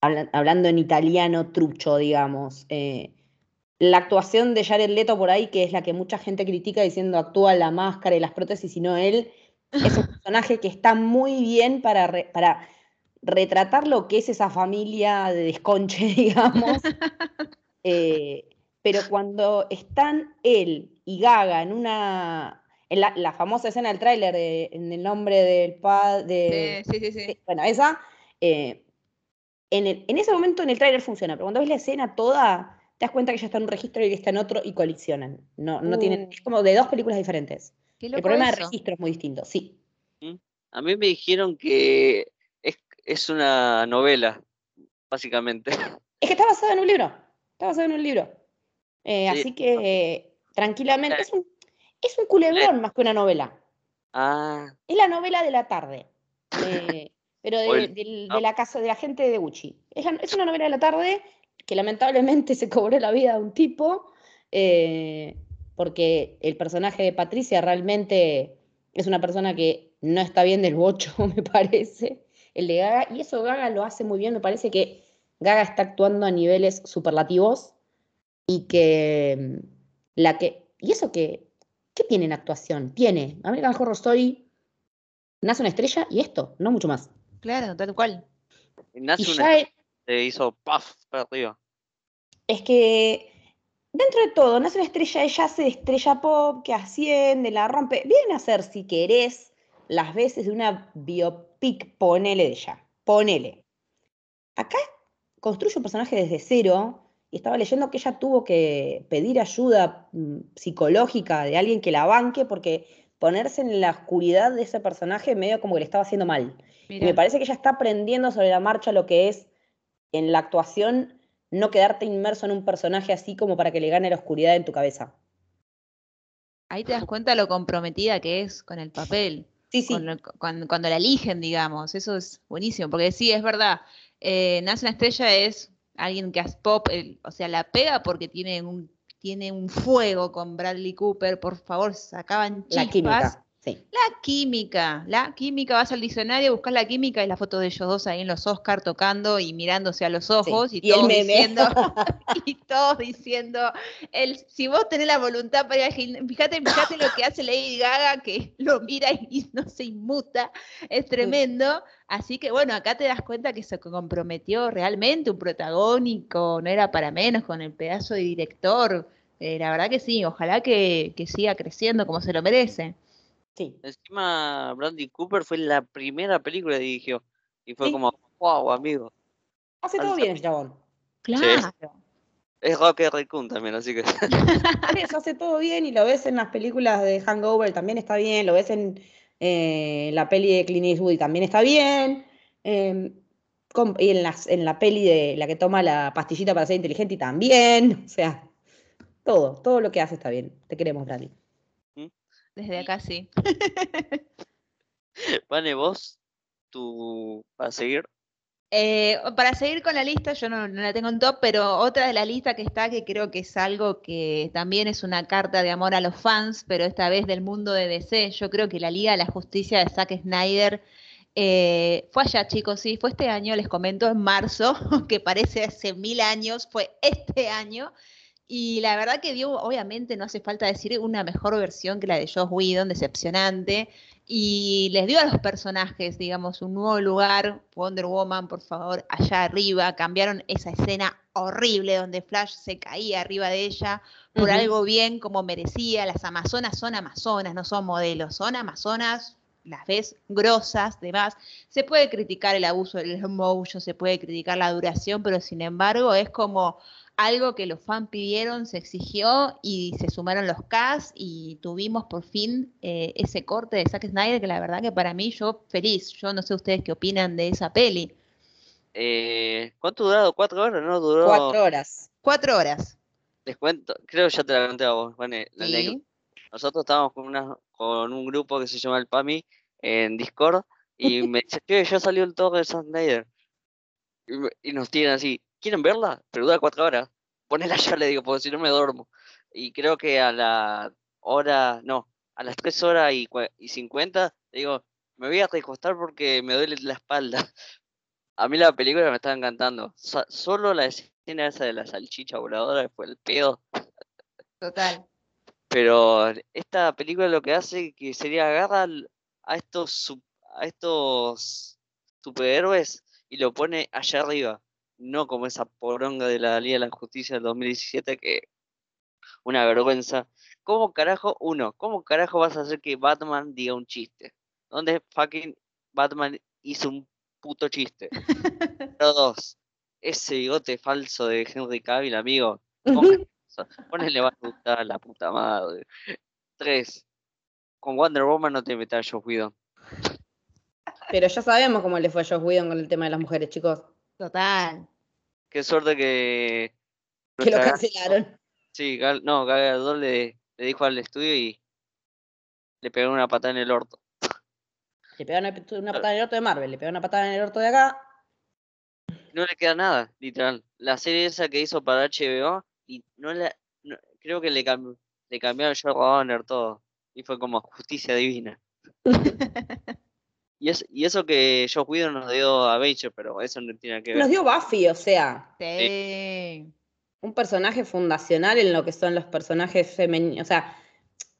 hablando en italiano trucho, digamos. Eh, la actuación de Jared Leto por ahí, que es la que mucha gente critica diciendo actúa la máscara y las prótesis, y no él, es un personaje que está muy bien para, para retratar lo que es esa familia de desconche, digamos. Eh, pero cuando están él y Gaga en una, en la, famosa escena del tráiler en el nombre del padre, sí, sí, sí. bueno, esa, eh, en, ese momento en el tráiler funciona, pero cuando ves la escena toda, te das cuenta que ya está en un registro y que está en otro y colisionan. No, no tienen, uh. es como de dos películas diferentes. El problema de registro es muy distinto, sí. Mm. A mí me dijeron que es, es una novela, básicamente. Es que está basado en un libro. Está basado en un libro. Eh, así que tranquilamente, es un, es un culebrón más que una novela. Ah. Es la novela de la tarde, eh, pero de, la casa de la gente de Gucci. Es, una novela de la tarde, que lamentablemente se cobró la vida de un tipo, eh, porque el personaje de Patricia realmente es una persona que no está bien del bocho, me parece, el de Gaga, y eso Gaga lo hace muy bien, me parece que Gaga está actuando a niveles superlativos y que mm, la que, y eso que, ¿qué tiene en actuación? Tiene American Horror Story, Nace una estrella y esto, no mucho más. Claro, tal cual. Nace Y una ya e- se hizo puff para arriba. es que dentro de todo, Nace una estrella, ella hace estrella pop, que asciende, la rompe. Vienen a ser, si querés, las veces de una biopic, ponele de ella. Ponele. Acá construye un personaje desde cero y estaba leyendo que ella tuvo que pedir ayuda mm, psicológica de alguien que la banque porque ponerse en la oscuridad de ese personaje medio como que le estaba haciendo mal. Y me parece que ella está aprendiendo sobre la marcha lo que es en la actuación no quedarte inmerso en un personaje así como para que le gane la oscuridad en tu cabeza. Ahí te das cuenta lo comprometida que es con el papel. Sí, sí. con lo- cuando, cuando la eligen, digamos. Eso es buenísimo, porque sí, es verdad. eh, Nace una estrella es alguien que hace pop, el- o sea, la pega porque tiene un, tiene un fuego con Bradley Cooper, por favor, sacaban La chispas. química. Sí. La química, la química, vas al diccionario, buscas la química y la foto de ellos dos ahí en los Oscar tocando y mirándose a los ojos y, todos diciendo, y todos diciendo, el, si vos tenés la voluntad para ir al fíjate, fíjate lo que hace Lady Gaga, que lo mira y, y no se inmuta, es tremendo. Así que bueno, acá te das cuenta que se comprometió realmente un protagónico, no era para menos con el pedazo de director. Eh, la verdad que sí, ojalá que, que siga creciendo como se lo merece. Sí. Encima, Bradley Cooper fue la primera película que dirigió. Y fue Sí. como, wow, amigo. Hace todo bien el chabón. Claro. Es Rocket Raccoon también, así que. Eso hace todo bien y lo ves en las películas de Hangover, también está bien, lo ves en eh, la peli de Clint Eastwood también está bien. eh, com- y en, las, en la peli de la que toma la pastillita para ser inteligente y también. O sea, todo, todo lo que hace está bien. Te queremos, Bradley. Desde acá sí. Vane, vos, tu. Para seguir. Eh, para seguir con la lista, yo no, no la tengo en top, pero otra de la lista que está, que creo que es algo que también es una carta de amor a los fans, pero esta vez del mundo de DC, yo creo que la Liga de la Justicia de Zack Snyder eh, fue allá, chicos, sí, fue este año, les comento, en marzo, que parece hace mil años, fue este año. Y la verdad que dio, obviamente, no hace falta decir una mejor versión que la de Joss Whedon, decepcionante. Y les dio a los personajes, digamos, un nuevo lugar. Wonder Woman, por favor, allá arriba. Cambiaron esa escena horrible donde Flash se caía arriba de ella por algo bien como merecía. Las Amazonas son Amazonas, no son modelos, son Amazonas. Las ves grosas, demás. Se puede criticar el abuso del motion, se puede criticar la duración, pero sin embargo es como algo que los fans pidieron, se exigió y se sumaron los cast y tuvimos por fin eh, ese corte de Zack Snyder que la verdad que para mí yo feliz. Yo no sé ustedes qué opinan de esa peli. Eh, ¿Cuánto durado? ¿Cuatro horas? ¿No? Duró. Cuatro horas. Cuatro horas. Les cuento. Creo que ya te la conté a vos, Sí. anécdota. Nosotros estábamos con, una, con un grupo que se llama el PAMI en Discord y me dice, che, ya salió el toque de Zack Snyder. Y, me- y nos tiran así, ¿quieren verla? Pero dura cuatro horas. Ponela ya, le digo, porque si no me duermo. Y creo que a la hora, no, a las tres horas y, y cincuenta, le digo, me voy a recostar porque me duele la espalda. A mí la película me estaba encantando. Sa- solo la escena esa de la salchicha voladora fue el pedo. Total. Pero esta película lo que hace que sería agarra a estos a estos superhéroes y lo pone allá arriba, no como esa poronga de la Liga de la Justicia del 2017 que una vergüenza. ¿Cómo carajo, uno, cómo carajo vas a hacer que Batman diga un chiste? ¿Dónde fucking Batman hizo un puto chiste? Número dos, ese bigote falso de Henry Cavill, amigo. Ponele va a gustar la puta madre. Tres, con Wonder Woman no te metas yo Whedon. Pero ya sabemos cómo le fue a Josh Whedon con el tema de las mujeres, chicos. Total. Qué suerte que. Que lo cancelaron. Sí, Gal- no, Gal Gadot le, le dijo al estudio y le pegó una patada en el orto. Le pegaron una patada en el orto de Marvel, le pegaron una patada en el orto de acá. No le queda nada, literal. La serie esa que hizo para HBO y no la. creo que le, cambió, le cambiaron Joe Donner todo. Y fue como justicia divina. y, es, y eso que Joe Whedon nos dio a Bacher, pero eso no tiene que ver. Nos dio Buffy, o sea. Sí. Un personaje fundacional en lo que son los personajes femeninos. O sea,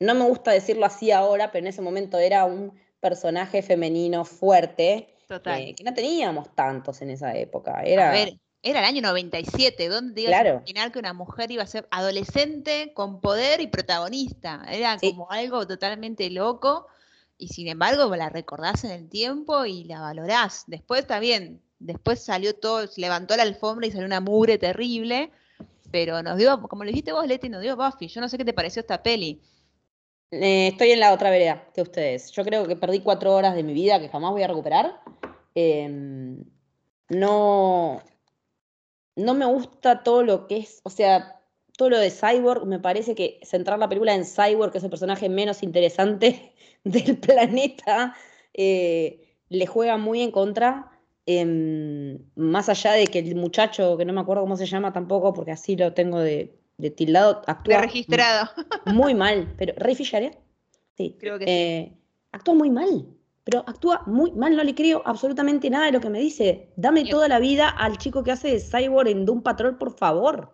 no me gusta decirlo así ahora, pero en ese momento era un personaje femenino fuerte. Total. eh, que no teníamos tantos en esa época. Era. A ver, era el año 97, ¿dónde te ibas Claro. a imaginar que una mujer iba a ser adolescente, con poder y protagonista? Era Sí. como algo totalmente loco y sin embargo la recordás en el tiempo y la valorás. Después bien, después salió todo, se levantó la alfombra y salió una mugre terrible, pero nos dio, como le dijiste vos, Leti, nos dio Buffy. Yo no sé qué te pareció esta peli. Eh, estoy en la otra vereda que ustedes. Yo creo que perdí cuatro horas de mi vida que jamás voy a recuperar. Em, no, no me gusta todo lo que es, o sea, todo lo de Cyborg. Me parece que centrar la película en Cyborg, que es el personaje menos interesante del planeta, eh, le juega muy en contra. Em, más allá de que el muchacho, que no me acuerdo cómo se llama tampoco, porque así lo tengo de, de tildado, actúa registrado. muy mal, pero Ray Fisher, ¿eh? Sí. Creo que sí. Eh, actúa muy mal, pero actúa muy mal, no le creo absolutamente nada de lo que me dice. Dame toda la vida al chico que hace de Cyborg en Doom Patrol, por favor.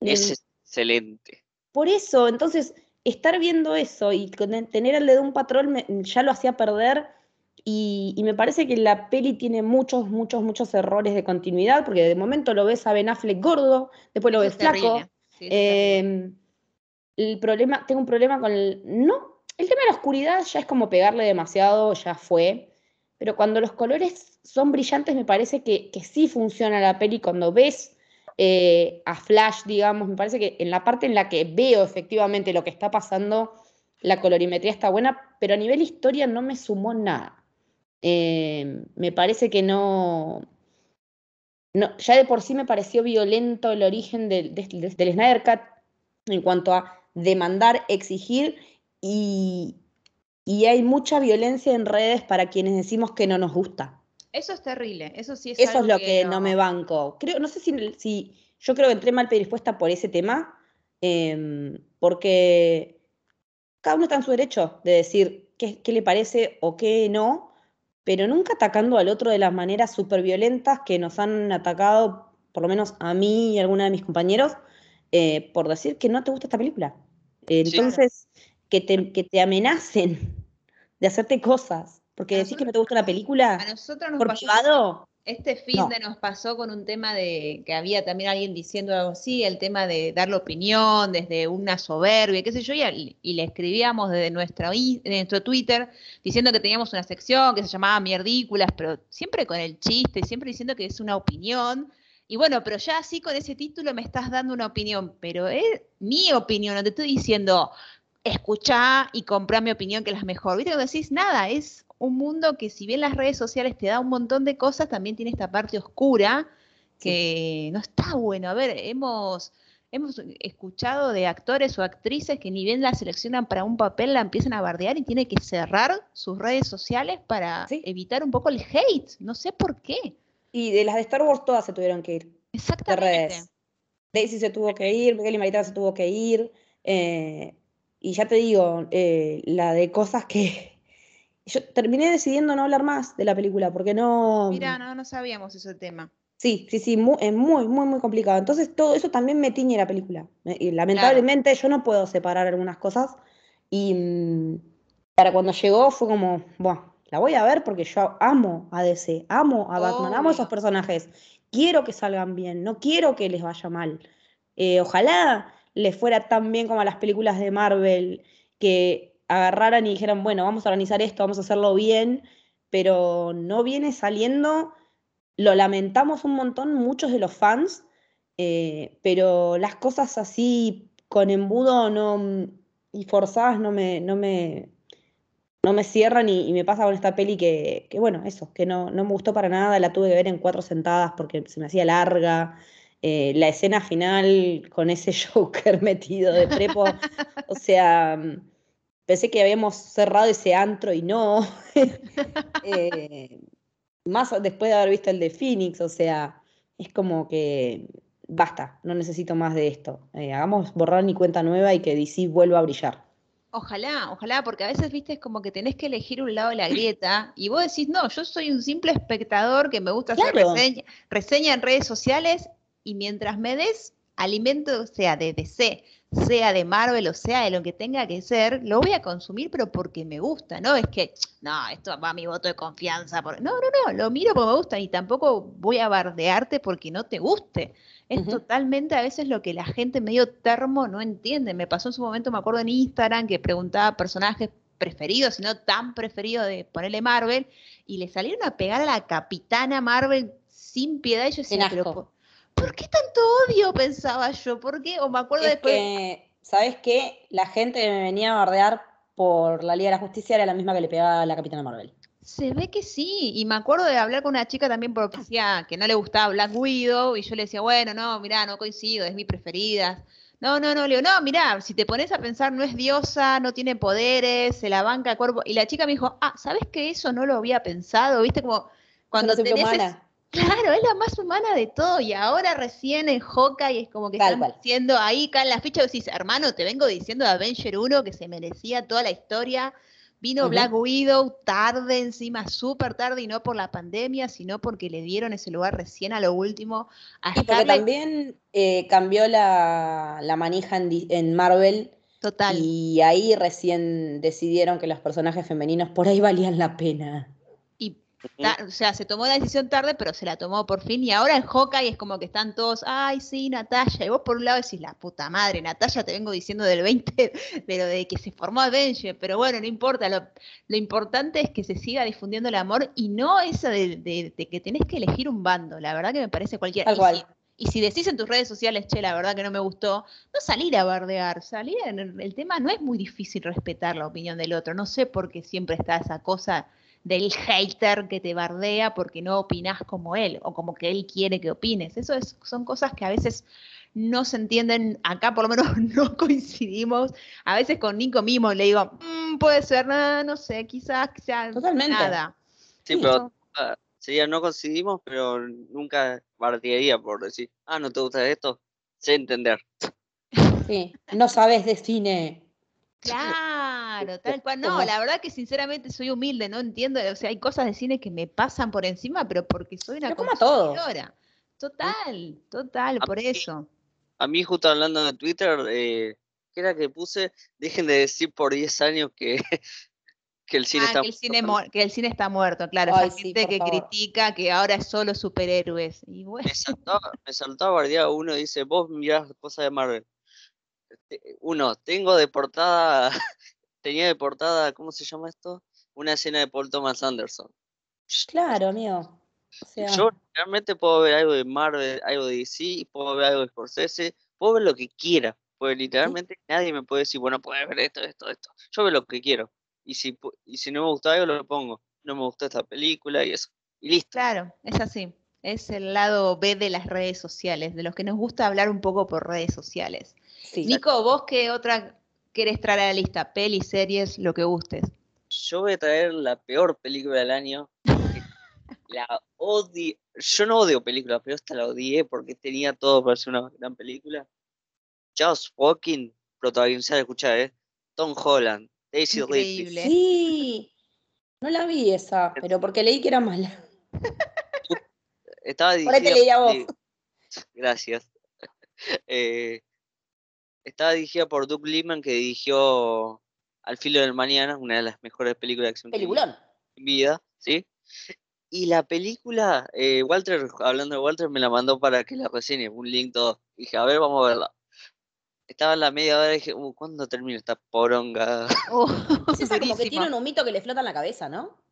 Es Eh, excelente. por eso, entonces, estar viendo eso y tener el de Doom Patrol me- ya lo hacía perder. Y, y me parece que la peli tiene muchos, muchos, muchos errores de continuidad, porque de momento lo ves a Ben Affleck gordo, después lo ves es flaco. Sí, eh, el problema, tengo un problema con el. No, el tema de la oscuridad ya es como pegarle demasiado, ya fue. Pero cuando los colores son brillantes, me parece que, que sí funciona la peli. Cuando ves eh, a Flash, digamos, me parece que en la parte en la que veo efectivamente lo que está pasando, la colorimetría está buena, pero a nivel historia no me sumó nada. Eh, me parece que no. No, ya de por sí me pareció violento el origen del, del, Snyder en cuanto a demandar, exigir y, y hay mucha violencia en redes para quienes decimos que no nos gusta. Eso es terrible, eso sí es Eso es lo que no me banco. Creo, no sé si, si yo creo que entré mal predispuesta por ese tema, eh, porque cada uno está en su derecho de decir qué, qué le parece o qué no, pero nunca atacando al otro de las maneras súper violentas que nos han atacado, por lo menos a mí y a alguna de mis compañeros, eh, por decir que no te gusta esta película. Sí. Entonces, que, te, que te amenacen de hacerte cosas, porque decís que no te gusta una película A nosotros nos por pasó privado. Este fin No. de nos pasó con un tema de que había también alguien diciendo algo así, el tema de dar la opinión desde una soberbia, qué sé yo, y, le escribíamos desde nuestro, i- de nuestro Twitter diciendo que teníamos una sección que se llamaba Mierdículas, pero siempre con el chiste, siempre diciendo que es una opinión. Y bueno, pero ya así con ese título me estás dando una opinión, pero es mi opinión, no te estoy diciendo escuchá y comprá mi opinión que es la mejor. ¿Viste? Cuando decís nada, es un mundo que si bien las redes sociales te da un montón de cosas, también tiene esta parte oscura que no está bueno. A ver, hemos, hemos escuchado de actores o actrices que ni bien la seleccionan para un papel, la empiezan a bardear y tiene que cerrar sus redes sociales para Sí. evitar un poco el hate. No sé por qué. Y de las de Star Wars todas se tuvieron que ir Exactamente. Daisy se tuvo que ir, Miguel y Maritana se tuvo que ir. eh, y ya te digo, eh, la de cosas que... Yo terminé decidiendo no hablar más de la película porque no... Mira, no, no sabíamos ese tema. Sí, sí, sí, mu- es muy, muy, muy complicado. Entonces todo eso también me tiñe la película. Y lamentablemente yo no puedo separar algunas cosas. Y mm, para cuando llegó fue como, bueno, la voy a ver porque yo amo a DC, amo a Batman, amo a esos personajes. Quiero que salgan bien, no quiero que les vaya mal. Eh, ojalá les fuera tan bien como a las películas de Marvel, que agarraran y dijeran, bueno, vamos a organizar esto, vamos a hacerlo bien, pero no viene saliendo lo lamentamos un montón muchos de los fans, eh, pero las cosas así con embudo no, y forzadas no me, no me, no me cierran y, y me pasa con esta peli que, que, bueno, eso, que no, no me gustó para nada, la tuve que ver en cuatro sentadas porque se me hacía larga. eh, la escena final con ese Joker metido de prepo, o sea, pensé que habíamos cerrado ese antro y no. Eh, más después de haber visto el de Phoenix, o sea, es como que basta, no necesito más de esto. Eh, hagamos borrar mi cuenta nueva y que DC vuelva a brillar. Ojalá, ojalá, porque a veces, viste, es como que tenés que elegir un lado de la grieta y vos decís, no, yo soy un simple espectador que me gusta hacer reseña, reseña en redes sociales y mientras me des alimento, sea de DC, sea de Marvel o sea de lo que tenga que ser, lo voy a consumir, pero porque me gusta, ¿no? Es que, no, esto va a mi voto de confianza. No, no, no, lo miro porque me gusta y tampoco voy a bardearte porque no te guste. Es totalmente a veces lo que la gente medio termo no entiende. Me pasó en su momento, me acuerdo en Instagram, que preguntaba personajes preferidos, no tan preferidos de ponerle Marvel, y le salieron a pegar a la capitana Marvel sin piedad. Y yo decía, pero ¿por qué tanto odio? Pensaba yo. ¿Por qué? O me acuerdo después. Que, ¿Sabes qué? La gente me venía a bardear por la Liga de la Justicia, era la misma que le pegaba a la Capitana Marvel. Se ve que sí, y me acuerdo de hablar con una chica también porque decía que no le gustaba Black Widow, y yo le decía, bueno, no, mirá, no coincido, es mi preferida. No, no, no, le digo, no, mirá, si te pones a pensar, no es diosa, no tiene poderes, se la banca el cuerpo. Y la chica me dijo, ah, ¿sabes que eso no lo había pensado? ¿Viste? Como cuando tenés, Claro, es la más humana de todo y ahora recién en y es como que están diciendo ahí acá en la ficha decís, hermano, te vengo diciendo de Avenger 1 que se merecía toda la historia. Vino Black Widow tarde encima, súper tarde y no por la pandemia, sino porque le dieron ese lugar recién a lo último. A y porque también eh, cambió la, manija en, en Marvel. Total. Y ahí recién decidieron que los personajes femeninos por ahí valían la pena o sea, se tomó la decisión tarde, pero se la tomó por fin. Y ahora en Hawkeye es como que están todos, ay, sí, Natalia. Y vos por un lado decís, la puta madre, Natalia, te vengo diciendo del 20, pero de que se formó Avenger. Pero bueno, no importa. Lo, importante es que se siga difundiendo el amor y no eso de, que tenés que elegir un bando. La verdad que me parece cualquier. Y si, decís en tus redes sociales, che, la verdad que no me gustó, no salir a bardear. Salir en el tema no es muy difícil respetar la opinión del otro. No sé por qué siempre está esa cosa del hater que te bardea porque no opinas como él o como que él quiere que opines. Eso es, son cosas que a veces no se entienden, acá por lo menos no coincidimos. A veces con Nico mismo le digo, mm, puede ser, nada, no sé, quizás sea Totalmente. nada. Sí, pero ah, sería, no coincidimos, pero nunca bardearía por decir, ah, no te gusta esto, sé entender. Sí, no sabes de cine. Claro, tal cual. No, la verdad que sinceramente soy humilde, no entiendo. O sea, hay cosas de cine que me pasan por encima, pero porque soy una consumidora. Total, total, por eso. A mí, justo hablando de Twitter, eh, ¿qué era que puse? Dejen de decir por 10 años que, que el cine ah, está que el cine, que el cine está muerto, claro. Hay gente que critica que ahora es solo superhéroes. Y bueno. Me saltó, me saltó a bardear uno y dice, vos mirás cosas de Marvel. Este, uno, tengo de portada, tenía de portada, ¿cómo se llama esto? Una escena de Paul Thomas Anderson. Claro, amigo. Yo realmente puedo ver algo de Marvel, algo de DC, puedo ver algo de Scorsese, puedo ver lo que quiera, porque literalmente nadie me puede decir, bueno, puedes ver esto, esto, esto. Yo veo lo que quiero. Y si, y si no me gusta algo, lo pongo. No me gustó esta película y eso. Y listo. Claro, es así. Es el lado B de las redes sociales, de los que nos gusta hablar un poco por redes sociales. Nico, vos qué otra querés traer a la lista? Pelis, series, lo que gustes. Yo voy a traer la peor película del año. la odio. Yo no odio películas, pero esta la odié porque tenía todo para ser una gran película. Just Walking, protagonizada, escuchar, ¿eh? Tom Holland, Daisy Ridley. Sí, no la vi esa, pero porque leí que era mala. Estaba dirigida. Por vos. Gracias. Eh, estaba dirigida por Doug Liman, que dirigió Al filo del mañana, una de las mejores películas de acción Peliculón. en vida, ¿sí? Y la película, eh, Walter, hablando de Walter, me la mandó para que la reseñe, un link todo. Dije, a ver, vamos a verla. Estaba en la media hora y dije, uh, ¿cuándo termina esta poronga? Oh, es como que tiene un humito que le flota en la cabeza, ¿no?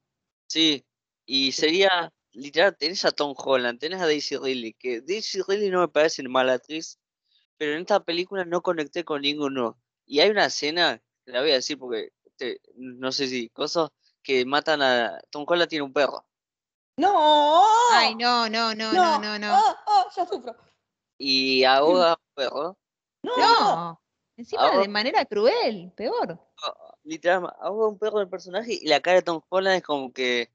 Sí, y sería, literal, tenés a Tom Holland, tenés a Daisy Ridley, que Daisy Ridley no me parece mala actriz, pero en esta película no conecté con ninguno. Y hay una escena, la voy a decir porque no sé si cosas, que matan a. Tom Holland tiene un perro. ¡No! Ay, no, no, no, no, no, no. Oh, oh, ya sufro. Y ahoga a un perro. No. Encima de manera cruel, peor. literal, ahoga a un perro del personaje y la cara de Tom Holland es como que.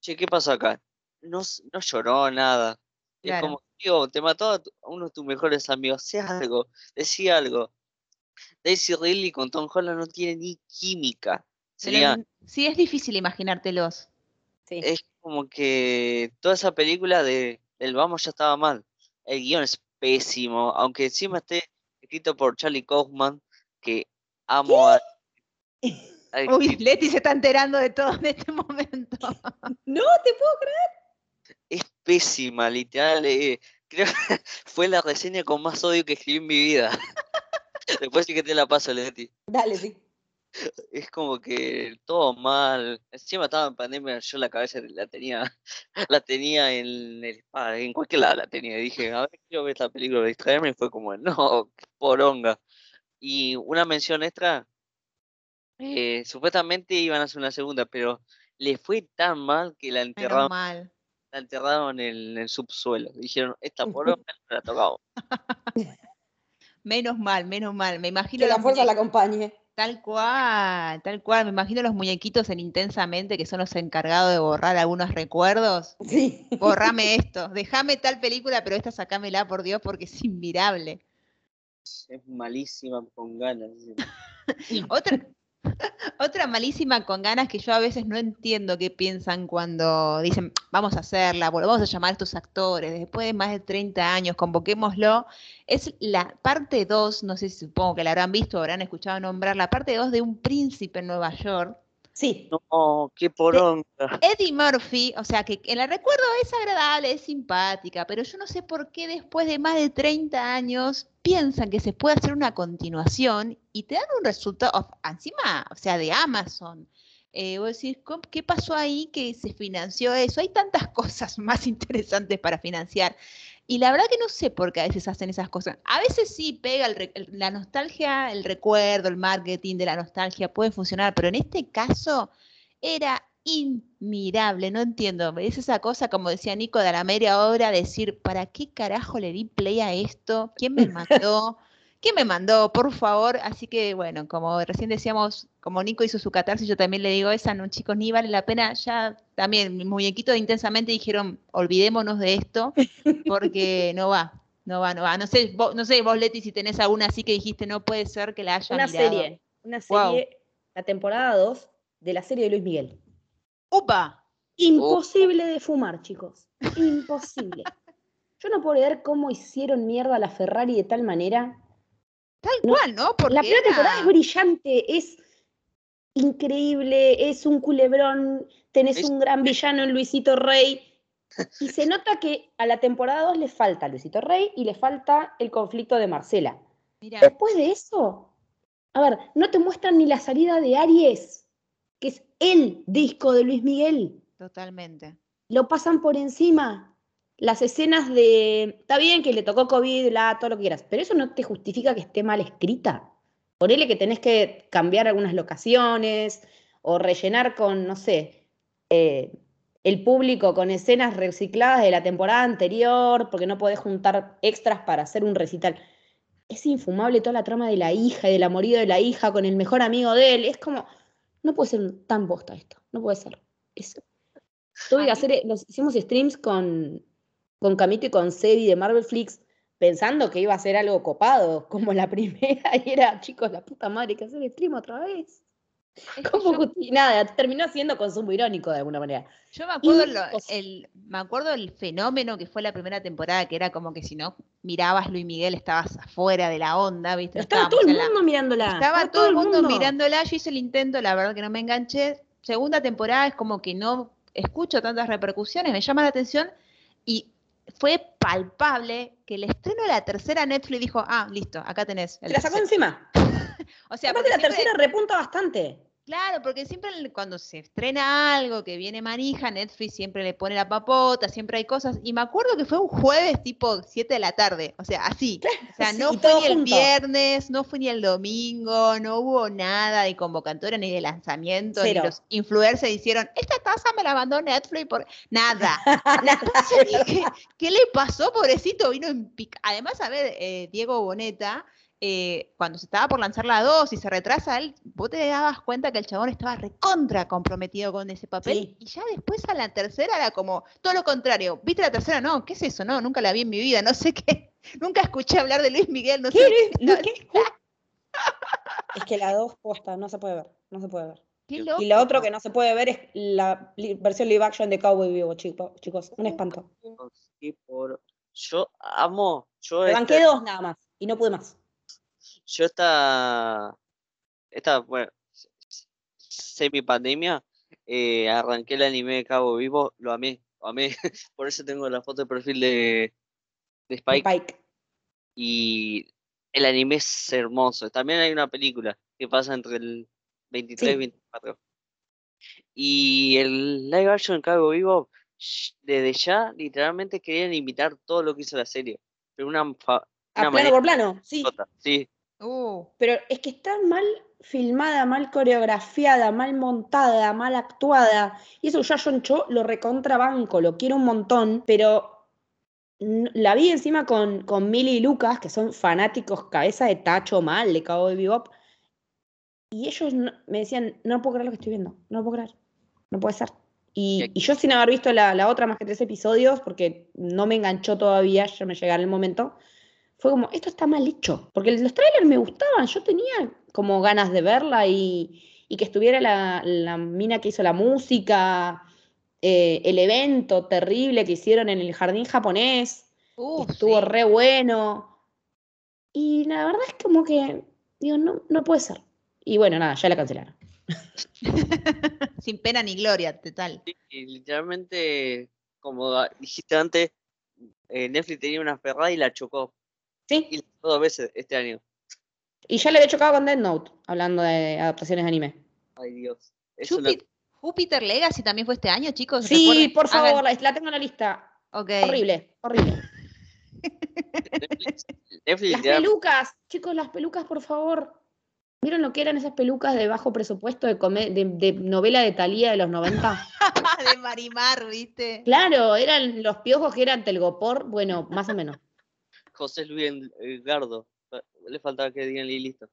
Che, ¿qué pasó acá? No, no lloró nada. Es como amigo, te mató a, uno de tus mejores amigos, sea algo, decía algo. Daisy Ridley con Tom Holland no tiene ni química. Sería, sí, es difícil imaginártelos. Es como que toda esa película de El Vamos ya estaba mal. El guion es pésimo, aunque encima esté escrito por Charlie Kaufman, que amo a... Uy, Leti se está enterando de todo en este momento. no, te puedo creer. Pésima, literal. Eh, creo que fue la reseña con más odio que escribí en mi vida. Después sí que te la paso, Leti. Dale, sí. Es como que todo mal. Encima estaba en pandemia, yo la cabeza la tenía, la tenía en el en cualquier lado la tenía. Dije, a ver, quiero ver esta película de distraerme y fue como, no, poronga. Y una mención extra, eh, supuestamente iban a hacer una segunda, pero le fue tan mal que la enterraron, mal. La enterraron en el subsuelo. Dijeron, esta poronga no la tocamos. menos mal, menos mal. Me imagino. Que la fuerza la acompañe. Tal cual, tal cual. Me imagino los muñequitos en Intensamente, que son los encargados de borrar algunos recuerdos. Sí. Borrame esto, déjame tal película, pero esta sacámela, por Dios, porque es inmirable. Es malísima con ganas. Otra, Otra malísima con ganas que yo a veces no entiendo qué piensan cuando dicen, vamos a hacerla, volvamos a llamar a estos actores, después de más de 30 años, convoquémoslo, es la parte 2, no sé si supongo que la habrán visto o habrán escuchado nombrar, la parte 2 de Un Príncipe en Nueva York, Sí. No, qué poronga. Eddie Murphy, o sea, que en la recuerdo es agradable, es simpática, pero yo no sé por qué después de más de 30 años piensan que se puede hacer una continuación y te dan un resultado, encima, o sea, de Amazon. Eh, vos decís, ¿qué pasó ahí que se financió eso? Hay tantas cosas más interesantes para financiar. Y la verdad que no sé por qué a veces hacen esas cosas. A veces sí pega la nostalgia, el recuerdo, el marketing de la nostalgia puede funcionar, pero en este caso era inmirable, no entiendo. Es esa cosa, como decía Nico, de la media hora, decir, ¿para qué carajo le di play a esto? ¿Quién me mandó? ¿Quién me mandó? Por favor. Así que, bueno, como recién decíamos, como Nico hizo su catarsis, yo también le digo esa, no, chicos, ni vale la pena. Ya también, mi muñequito de intensamente dijeron, olvidémonos de esto, porque no va. No va, no va. No sé, vos, no sé, vos, Leti, si tenés alguna así que dijiste, no puede ser que la haya Una serie, una serie, la temporada 2 de la serie de Luis Miguel. ¡Upa! Imposible de fumar, chicos. Imposible. Yo no puedo ver cómo hicieron mierda a la Ferrari de tal manera Tal cual, ¿no? Porque la primera temporada es brillante, es increíble, es un culebrón, tenés un gran villano en Luisito Rey. Y se nota que a la temporada 2 le falta Luisito Rey y le falta el conflicto de Marcela. Después de eso, a ver, no te muestran ni la salida de Aries, que es el disco de Luis Miguel. Totalmente. Lo pasan por encima las escenas de. Está bien que le tocó COVID, la, todo lo que quieras, pero eso no te justifica que esté mal escrita. Ponele que tenés que cambiar algunas locaciones o rellenar con, no sé, eh, el público con escenas recicladas de la temporada anterior, porque no podés juntar extras para hacer un recital. Es infumable toda la trama de la hija y del amorío de la hija con el mejor amigo de él. Es como, no puede ser tan bosta esto, no puede ser. tuve que hacer, nos hicimos streams con, con Camito y con Sebi de Marvel Flix, pensando que iba a ser algo copado, como la primera, y era, chicos, la puta madre, que hacer stream otra vez. Como nada, terminó siendo consumo irónico de alguna manera. Yo me acuerdo, el, me acuerdo el fenómeno que fue la primera temporada, que era como que si no mirabas Luis Miguel estabas afuera de la onda, ¿viste? Estaba todo el mundo mirándola. Estaba, todo, el mundo, mirándola, yo hice el intento, la verdad que no me enganché. Segunda temporada es como que no escucho tantas repercusiones, me llama la atención y fue palpable que el estreno de la tercera Netflix dijo, ah, listo, acá tenés. Se la sacó encima. o sea, Aparte la tercera repunta bastante. Claro, porque siempre cuando se estrena algo que viene manija, Netflix siempre le pone la papota, siempre hay cosas. Y me acuerdo que fue un jueves tipo 7 de la tarde, o sea, así. o sea, no fue ni el viernes, no fue ni el domingo, no hubo nada de convocatoria ni de lanzamiento, ni los influencers hicieron, esta taza me la mandó Netflix por nada. Entonces dije, ¿qué le pasó, pobrecito? Vino en pica. Además, a ver, eh, Diego Boneta eh, cuando se estaba por lanzar la 2 y se retrasa, él, vos te dabas cuenta que el chabón estaba recontra comprometido con ese papel. Sí. Y ya después a la tercera era como todo lo contrario. ¿Viste la tercera? No, ¿qué es eso? No, nunca la vi en mi vida, no sé qué. Nunca escuché hablar de Luis Miguel, no ¿Qué? sé Luis- ¿Qué? Es que la 2 posta, no se puede ver, no se puede ver. qué loco. Y lo otro que no se puede ver es la versión live action de Cowboy Vivo, chico- chicos. Un espanto. Sí, por- Yo amo. Yo Me esta, banqué dos nada más y no pude más. Yo esta, esta bueno, semi pandemia, eh, arranqué el anime de Cabo Vivo, lo amé, lo amé. Por eso tengo la foto de perfil de, de Spike. Spike. Y el anime es hermoso. También hay una película que pasa entre el 23 y Sí. 24. Y el live action de Cabo Vivo, desde ya, literalmente querían imitar todo lo que hizo la serie. Pero una, fa- A una plano por plano, sí. sí. Uh, Pero es que está mal filmada, mal coreografiada, mal montada, mal actuada. Y eso ya John Cho lo recontrabanco, lo quiero un montón, pero la vi encima con, con Millie y Lucas, que son fanáticos cabeza de tacho mal de Cowboy Bebop. Y ellos no- me decían, no puedo creer lo que estoy viendo, no lo puedo creer, no puede ser. Y yo sin haber visto la, la otra más que tres episodios, porque no me enganchó todavía, ya me llegará el momento, fue como, esto está mal hecho. Porque los trailers me gustaban, yo tenía como ganas de verla y, y que estuviera la, la mina que hizo la música, eh, el evento terrible que hicieron en el jardín japonés, uh, estuvo sí. re bueno. Y la verdad es como que, digo, no, no puede ser. Y bueno, nada, ya la cancelaron. Sin pena ni gloria, total. Sí, y literalmente, como dijiste antes, eh, Netflix tenía una Ferrari y la chocó. Sí, Y dos veces este año. y ya le había chocado con Dead Note, hablando de adaptaciones de anime. Ay, Dios. Eso lo- Jupi- Júpiter Legacy también fue este año, chicos. Sí, por favor, la, la tengo en la lista. Ok. Horrible, horrible. Netflix, Netflix Las pelucas, chicos, las pelucas, por favor. ¿Vieron lo que eran esas pelucas de bajo presupuesto de, come- de, de novela de Thalía de los 90? de Marimar, ¿viste? claro, eran los piojos que eran telgopor, bueno, más o menos. José Luis eh, Gardo. Eh, Le faltaba que digan y listo.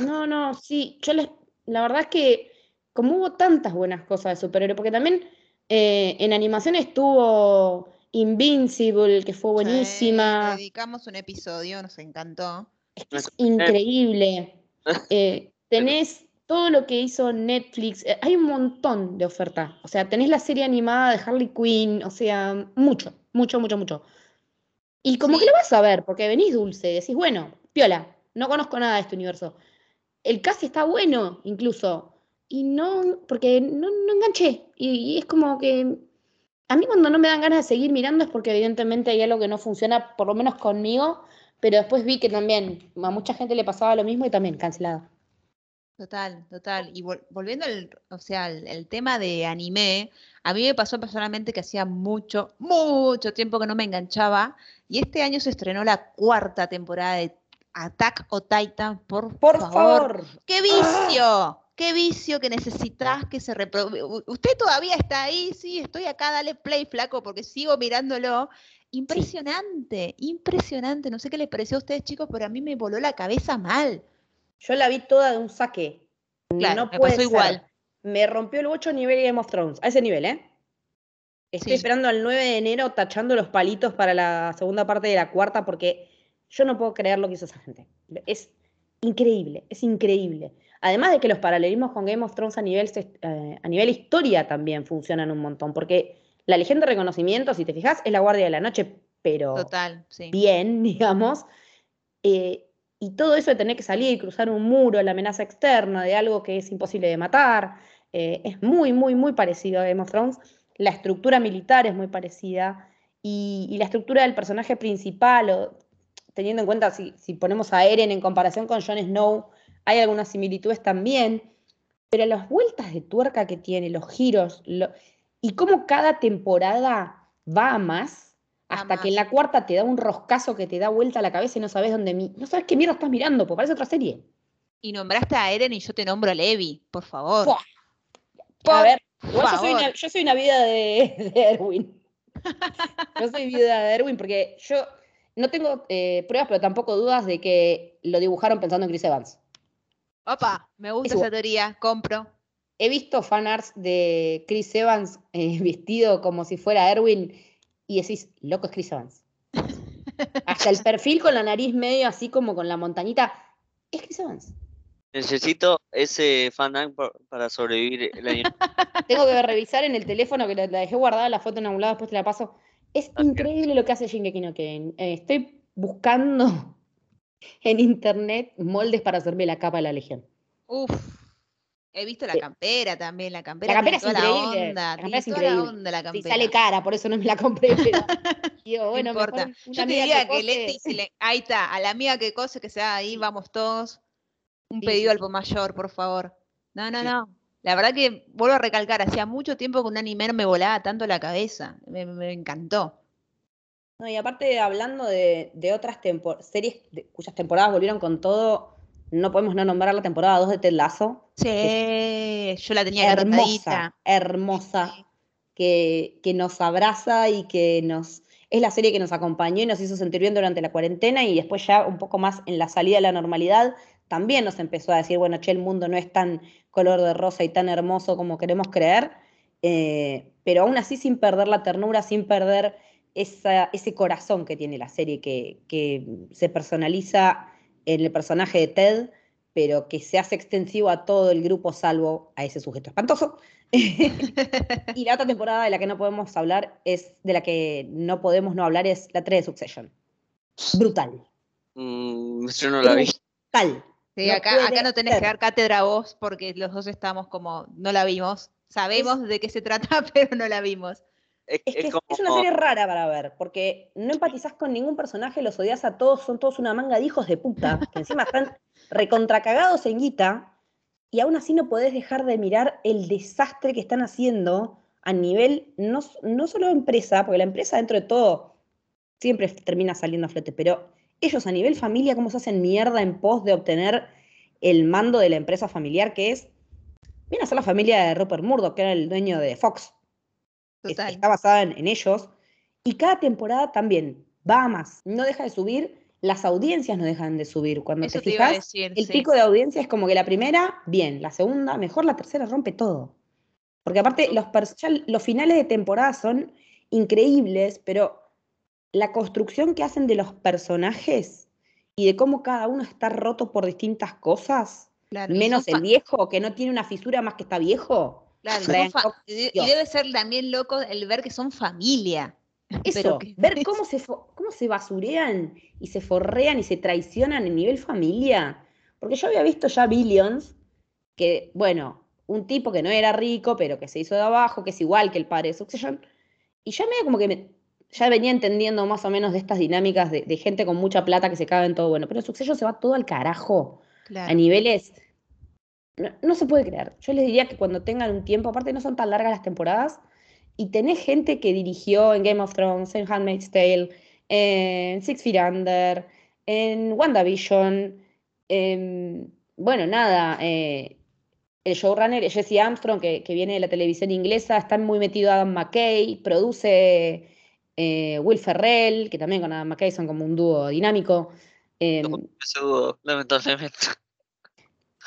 No, no, sí, yo les, la verdad es que como hubo tantas buenas cosas de superhéroe, porque también eh, en animación estuvo Invincible, que fue buenísima. Sí, dedicamos un episodio, nos encantó. Es que es increíble. Eh, tenés todo lo que hizo Netflix. eh, hay un montón de oferta. O sea, tenés la serie animada de Harley Quinn. O sea, mucho, mucho, mucho, mucho. Y como Sí. que lo vas a ver, porque venís dulce. Decís, bueno, piola, no conozco nada de este universo. El cast está bueno, incluso. Y no, porque no, no enganché. Y, y es como que. A mí cuando no me dan ganas de seguir mirando es porque evidentemente hay algo que no funciona, por lo menos conmigo, pero después vi que también a mucha gente le pasaba lo mismo y también cancelada. Total, total. Y vol- volviendo al, o sea, al, el tema de anime, a mí me pasó personalmente que hacía mucho, mucho tiempo que no me enganchaba. Y este año se estrenó la cuarta temporada de Attack o Titan, por, Por favor. favor. ¡Qué vicio! ¡Qué vicio que necesitas que se reproduce! Usted todavía está ahí, sí, estoy acá, dale play, flaco, porque sigo mirándolo. Impresionante, impresionante. No sé qué les pareció a ustedes, chicos, pero a mí me voló la cabeza mal. Yo la vi toda de un saque. Claro, no me puede pasó ser. igual. Me rompió el 8 nivel Game of Thrones. A ese nivel, ¿eh? Estoy Sí. esperando al 9 de enero tachando los palitos para la segunda parte de la cuarta porque yo no puedo creer lo que hizo esa gente. Es increíble, es increíble. Además de que los paralelismos con Game of Thrones a nivel, eh, a nivel historia también funcionan un montón, porque la Legión de Reconocimiento, si te fijas, es la Guardia de la Noche, pero Total, sí. bien, digamos. eh, y todo eso de tener que salir y cruzar un muro, la amenaza externa de algo que es imposible de matar, eh, es muy, muy, muy parecido a Game of Thrones. La estructura militar es muy parecida y, y la estructura del personaje principal, o, teniendo en cuenta si, si ponemos a Eren en comparación con Jon Snow, hay algunas similitudes también, pero las vueltas de tuerca que tiene, los giros, lo- y cómo cada temporada va a más, hasta que en la cuarta te da un roscazo que te da vuelta a la cabeza y no sabes dónde, no sabes qué mierda estás mirando, porque parece otra serie. Y nombraste a Eren y yo te nombro a Levi, por favor. A ver, yo soy, una, yo soy una vida de, de Erwin. Yo soy vida de Erwin porque yo no tengo eh, pruebas, pero tampoco dudas de que lo dibujaron pensando en Chris Evans. Opa, me gusta Eso. esa teoría, compro. He visto fanarts de Chris Evans eh, vestido como si fuera Erwin y decís, loco, es Chris Evans. Hasta el perfil con la nariz medio así como con la montañita, es Chris Evans. Necesito ese fan pa- para sobrevivir el año. Tengo que revisar en el teléfono que la, la dejé guardada la foto en algún lado, después te la paso. Es increíble lo que hace Shingeki no Kyojin. Eh, estoy buscando en internet moldes para hacerme la capa de la Legión. Uf. He visto la Sí. campera también, la campera. campera tiene es toda increíble, La onda, la campera es toda la increíble. onda la Sí, campera. sale cara, por eso no me la compré, pero digo, bueno, no importa. Yo te diría que. Leti, si le- ahí está, a la amiga que cose, que sea ahí, vamos todos. Un Sí, pedido sí, al por mayor, por favor. No, no, Sí. no. La verdad que vuelvo a recalcar, hacía mucho tiempo que un anime no me volaba tanto la cabeza. Me, me encantó. No, y aparte, hablando de, de otras series de- cuyas temporadas volvieron con todo, no podemos no nombrar la temporada 2 de Ted Lasso. Sí, yo la tenía hermosa, hermosa, que, que nos abraza y que nos... Es la serie que nos acompañó y nos hizo sentir bien durante la cuarentena y después ya un poco más en la salida de la normalidad, también nos empezó a decir, bueno, che, el mundo no es tan color de rosa y tan hermoso como queremos creer, eh, pero aún así sin perder la ternura, sin perder esa- ese corazón que tiene la serie, que, que se personaliza en el personaje de Ted, pero que se hace extensivo a todo el grupo salvo a ese sujeto espantoso. y la otra temporada de la que no podemos hablar es, de la que no podemos no hablar es la 3 de Succession. Brutal. Mm, yo no la vi. Brutal. Sí, No acá, no tenés que dar cátedra vos porque los dos estamos como, no la vimos. Sabemos de qué se trata, pero no la vimos. Es, Es que es es, como, es una serie rara para ver, porque no empatizás con ningún personaje, los odias a todos, son todos una manga de hijos de puta, que encima están recontracagados en guita, y aún así no podés dejar de mirar el desastre que están haciendo a nivel, no, no solo empresa, porque la empresa dentro de todo siempre termina saliendo a flote, pero ellos a nivel familia, cómo se hacen mierda en pos de obtener el mando de la empresa familiar, que es, viene a ser la familia de Rupert Murdoch, que era el dueño de Fox Total. está basada en, en ellos. Y cada temporada también va a más. No deja de subir, las audiencias no dejan de subir. Cuando Eso te fijas, decir. el sí. pico de audiencia es como que la primera, bien, la segunda, mejor, la tercera rompe todo. Porque aparte, los, los finales de temporada son increíbles, pero la construcción que hacen de los personajes y de cómo cada uno está roto por distintas cosas, Claro, menos el viejo, que no tiene una fisura más que está viejo. claro, y debe ser también loco el ver que son familia. Eso, Pero que- ver cómo se, cómo se basurean y se forrean y se traicionan en nivel familia. Porque yo había visto ya Billions, que, bueno, un tipo que no era rico, pero que se hizo de abajo, que es igual que el padre de Succession, y ya medio como que me- ya venía entendiendo más o menos de estas dinámicas de, de gente con mucha plata que se caga en todo. Bueno, pero en Succession se va todo al carajo, a niveles... No, no se puede creer. Yo les diría que cuando tengan un tiempo, aparte no son tan largas las temporadas, y tenés gente que dirigió en Game of Thrones, en Handmaid's Tale, en Six Feet Under, en WandaVision, en- bueno, nada, eh, el showrunner es Jesse Armstrong, que, que viene de la televisión inglesa, está muy metido Adam McKay, produce eh, Will Ferrell, que también con Adam McKay son como un dúo dinámico. Eh, Ese dudo, lamentablemente.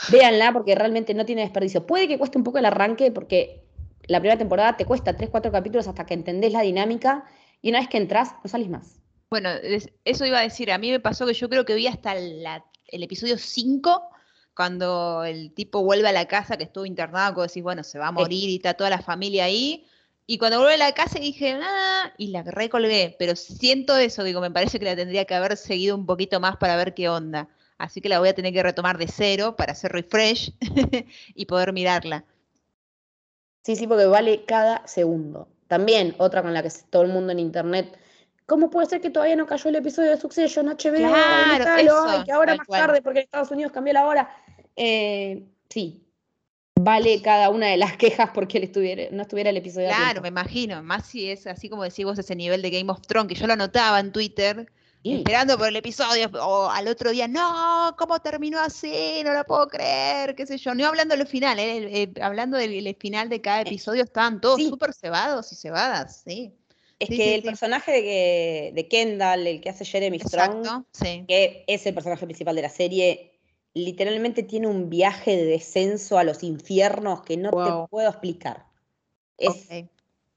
Véanla porque realmente no tiene desperdicio. Puede que cueste un poco el arranque porque la primera temporada te cuesta 3, 4 capítulos hasta que entendés la dinámica y una vez que entras no salís más. Bueno, es- eso iba a decir. A mí me pasó que yo creo que vi hasta la- el episodio 5, cuando el tipo vuelve a la casa que estuvo internado, que decís, bueno, se va a morir y está toda la familia ahí. Y cuando vuelve a la casa dije, ah, y la recolgué. Pero siento eso, digo, me parece que la tendría que haber seguido un poquito más para ver qué onda. Así que la voy a tener que retomar de cero para hacer refresh y poder mirarla. Sí, sí, porque vale cada segundo. También otra con la que todo el mundo en internet. ¿Cómo puede ser que todavía no cayó el episodio de Succession HBO? Claro, eso, ay, que ahora más cual. tarde porque en Estados Unidos cambió la hora. Eh, sí, vale cada una de las quejas porque él estuviera, no estuviera el episodio. Claro, me imagino. Más si es así como decís vos, ese nivel de Game of Thrones, que yo lo anotaba en Twitter, Sí. esperando por el episodio, o al otro día, no, ¿cómo terminó así? No lo puedo creer, qué sé yo. No hablando de lo final, eh, hablando del el final de cada episodio, estaban todos sí. súper cebados y cebadas, sí. Es Sí, que sí, el sí. personaje de, que- de Kendall, el que hace Jeremy Strong, Exacto, sí. que es el personaje principal de la serie, literalmente tiene un viaje de descenso a los infiernos que no Wow. te puedo explicar. Es.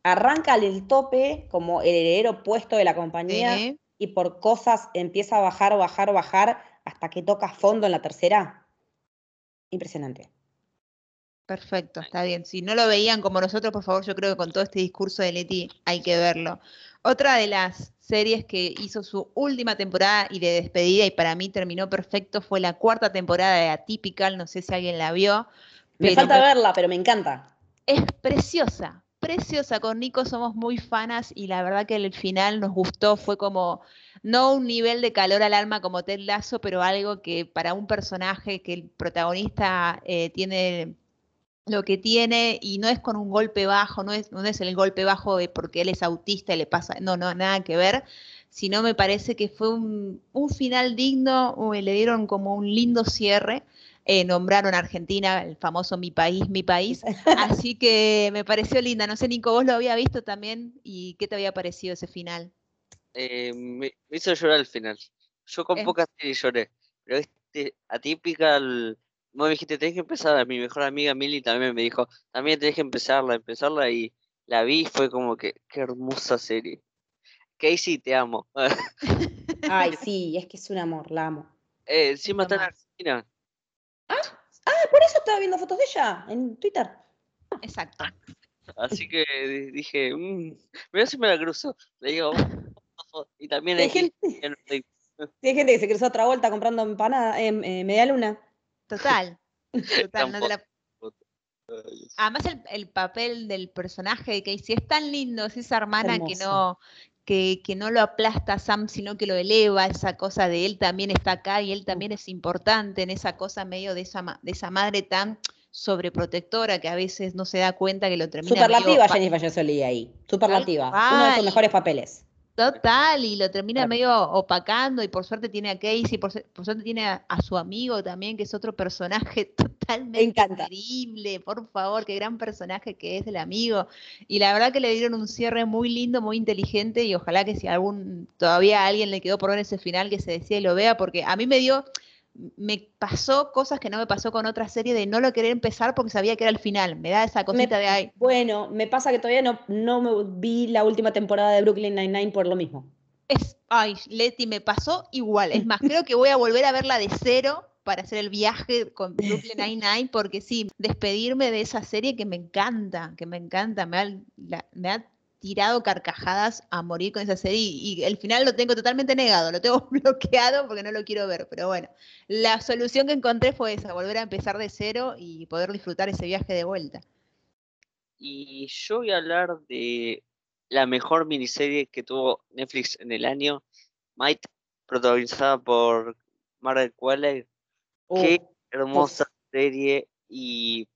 Arranca el tope como el heredero puesto de la compañía Sí. y por cosas empieza a bajar, bajar, bajar hasta que toca fondo en la tercera. Impresionante. Perfecto, está bien. Si no lo veían como nosotros, por favor, yo creo que con todo este discurso de Leti hay que verlo. Otra de las series que hizo su última temporada y de despedida y para mí terminó perfecto fue la cuarta temporada de Atypical, no sé si alguien la vio. Me falta verla, pero me encanta. Es preciosa, preciosa. Con Nico somos muy fanas y la verdad que el final nos gustó. Fue como, no un nivel de calor al alma como Ted Lasso, pero algo que para un personaje que el protagonista eh, tiene lo que tiene y no es con un golpe bajo, no es, no es el golpe bajo de porque él es autista y le pasa, no, no, nada que ver, sino me parece que fue un, un final digno, le dieron como un lindo cierre. eh, nombraron a Argentina, el famoso Mi País, Mi País. Así que me pareció linda. No sé, Nico, vos lo había visto también y qué te había parecido ese final. Eh, me, me hizo llorar al final. Yo con Es- pocas series lloré, pero este atípica, el- vos me dijiste, tenés que empezar, mi mejor amiga Milly también me dijo, también tenés que empezarla, empezarla y la vi y fue como que, qué hermosa serie. Casey, te amo. Ay, sí, es que es un amor, la amo. Eh, encima está en. Argentina. Ah, por eso estaba viendo fotos de ella en Twitter. Exacto. Así que di- dije, mmm, mira si me la cruzo. Le digo, y también Hay hay gente, hay gente que se cruzó otra vuelta comprando empanada, eh, eh, media luna. Total. Total. no te la-. Además, el, el papel del personaje de Casey es tan lindo, es esa hermana que no, que, que no lo aplasta a Sam, sino que lo eleva, esa cosa de él también está acá y él también es importante en esa cosa medio de esa, de esa madre tan sobreprotectora que a veces no se da cuenta que lo termina Superlativa Jennifer Jolie ahí. Superlativa. Uno de sus mejores papeles. Total, y lo termina Claro. medio opacando y por suerte tiene a Casey, por, su- por suerte tiene a, a su amigo también, que es otro personaje totalmente increíble, por favor, qué gran personaje que es el amigo. Y la verdad que le dieron un cierre muy lindo, muy inteligente y ojalá que si algún, todavía a alguien le quedó por ver ese final que se decía y lo vea, porque a mí me dio, me pasó cosas que no me pasó con otra serie de no lo querer empezar porque sabía que era el final, me da esa cosita de ay. Bueno, me pasa que todavía no, no me vi la última temporada de Brooklyn Nine-Nine por lo mismo. Es, ay, Leti, me pasó igual. Es más, creo que voy a volver a verla de cero para hacer el viaje con Brooklyn Nine-Nine, porque sí, despedirme de esa serie que me encanta, que me encanta, me la- me tirado carcajadas a morir con esa serie y, y el final lo tengo totalmente negado, lo tengo bloqueado porque no lo quiero ver, pero bueno, la solución que encontré fue esa, volver a empezar de cero y poder disfrutar ese viaje de vuelta. Y yo voy a hablar de la mejor miniserie que tuvo Netflix en el año, Might, protagonizada por Margaret Qualley. Qué Uh, hermosa serie y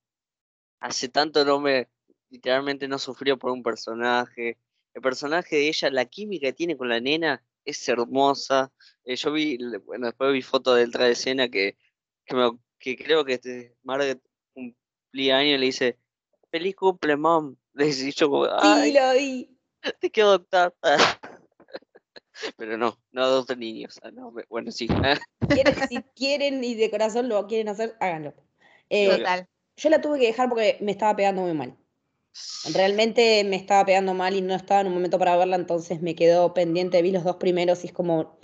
hace tanto no me, literalmente no sufrió por un personaje. El personaje de ella, la química que tiene con la nena es hermosa. Eh, yo vi, bueno, después vi fotos del tras de escena que, que, me- que creo que este, Margaret cumplía años y le dice, feliz cumple, mom. Le dice, yo como, sí, ay, lo vi. te quiero adoptar. Pero no, no adopto niños. Ah, no, bueno, sí. Quieren- si quieren y de corazón lo quieren hacer, háganlo. Eh, Total. yo la tuve que dejar porque me estaba pegando muy mal. Realmente me estaba pegando mal y no estaba en un momento para verla, entonces me quedó pendiente. Vi los dos primeros y es como,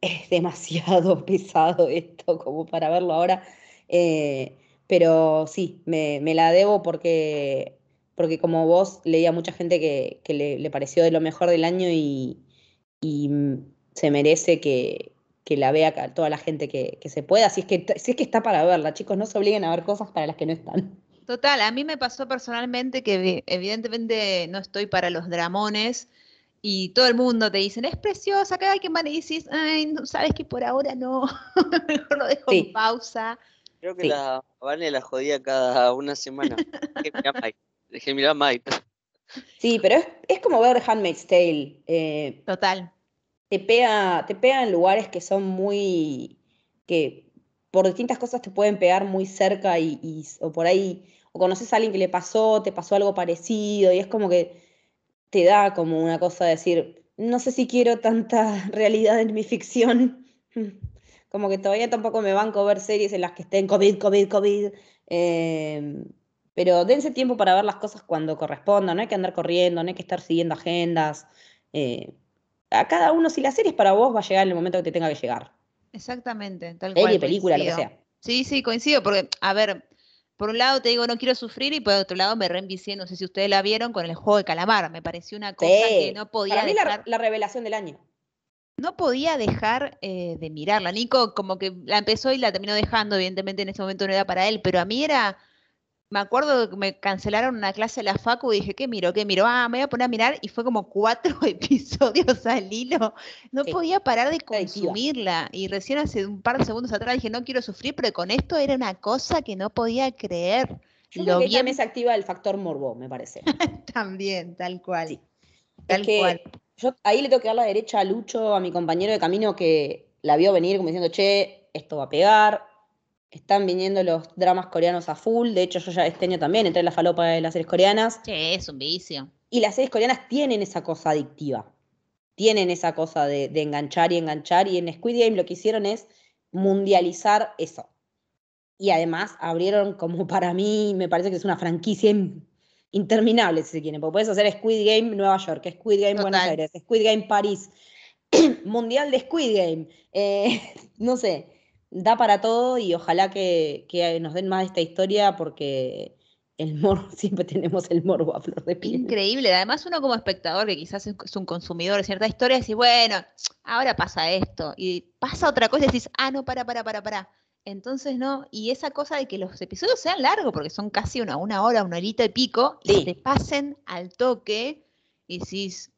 es demasiado pesado esto como para verlo ahora. Eh, pero sí, me, la debo porque, porque como vos leía mucha gente que, que le, pareció de lo mejor del año y, y se merece que, que la vea toda la gente que, que se pueda. Si es que, si es que está para verla, chicos, no se obliguen a ver cosas para las que no están. Total, a mí me pasó personalmente que evi- evidentemente no estoy para los dramones y todo el mundo te dicen, es preciosa, cada que y dices, ay, no, sabes que por ahora no, mejor lo dejo Sí. en pausa. Creo que Sí. la Vane la jodía cada una semana. Dejé mirar Might. Dejé mirar Might. Sí, pero es, es como ver Handmaid's Tale. eh, Total, te pega, te pega en lugares que son muy, que por distintas cosas te pueden pegar muy cerca y, o por ahí, o conoces a alguien que le pasó, te pasó algo parecido y es como que te da como una cosa de decir, no sé si quiero tanta realidad en mi ficción. Como que todavía tampoco me banco ver series en las que estén COVID, COVID, COVID. Em, pero dense tiempo para ver las cosas cuando correspondan, no hay que andar corriendo, no hay que estar siguiendo agendas. Eh, a cada uno, si la serie es para vos, va a llegar en el momento que te tenga que llegar. Exactamente, tal Serie, cual. película, lo que sea. Sí, sí, coincido, porque, a ver, por un lado te digo no quiero sufrir y por otro lado me reenvicié, no sé si ustedes la vieron, con el juego de calamar. Me pareció una cosa que no podía Para mí la, dejar, la revelación del año. no podía dejar eh, de mirarla. Nico como que la empezó y la terminó dejando, evidentemente en ese momento no era para él, pero a mí era, me acuerdo que me cancelaron una clase de la facu y dije, ¿qué miro? ¿Qué miro? Ah, me voy a poner a mirar y fue como cuatro episodios al hilo. No Sí. podía parar de consumirla. Y recién hace un par de segundos atrás dije, no quiero sufrir, pero con esto era una cosa que no podía creer. Yo creo Lo que ahí bien también se activa el factor morbo, me parece. también, tal cual. Sí. Tal es que cual. yo ahí le tengo que dar la derecha a Lucho, a mi compañero de camino que la vio venir como diciendo, che, esto va a pegar. Están viniendo los dramas coreanos a full. De hecho, yo ya este año también entré en la falopa de las series coreanas. Che, es un vicio. Y las series coreanas tienen esa cosa adictiva. Tienen esa cosa de, de enganchar y enganchar. Y en Squid Game lo que hicieron es mundializar eso. Y además abrieron, como para mí, me parece que es una franquicia in- interminable, si se quiere. Porque puedes hacer Squid Game Nueva York, Squid Game Buenos. Aires, Squid Game París, Mundial de Squid Game. eh, no sé, da para todo y ojalá que, que nos den más de esta historia porque el morbo, siempre tenemos el morbo a flor de piel. Increíble. Además, uno como espectador, que quizás es un consumidor de cierta historia, decís, bueno, ahora pasa esto. Y pasa otra cosa y decís, ah, no, para, para, para, para. Entonces, no. Y esa cosa de que los episodios sean largos, porque son casi una, una hora, una horita y pico, y Sí. te pasen al toque y decís,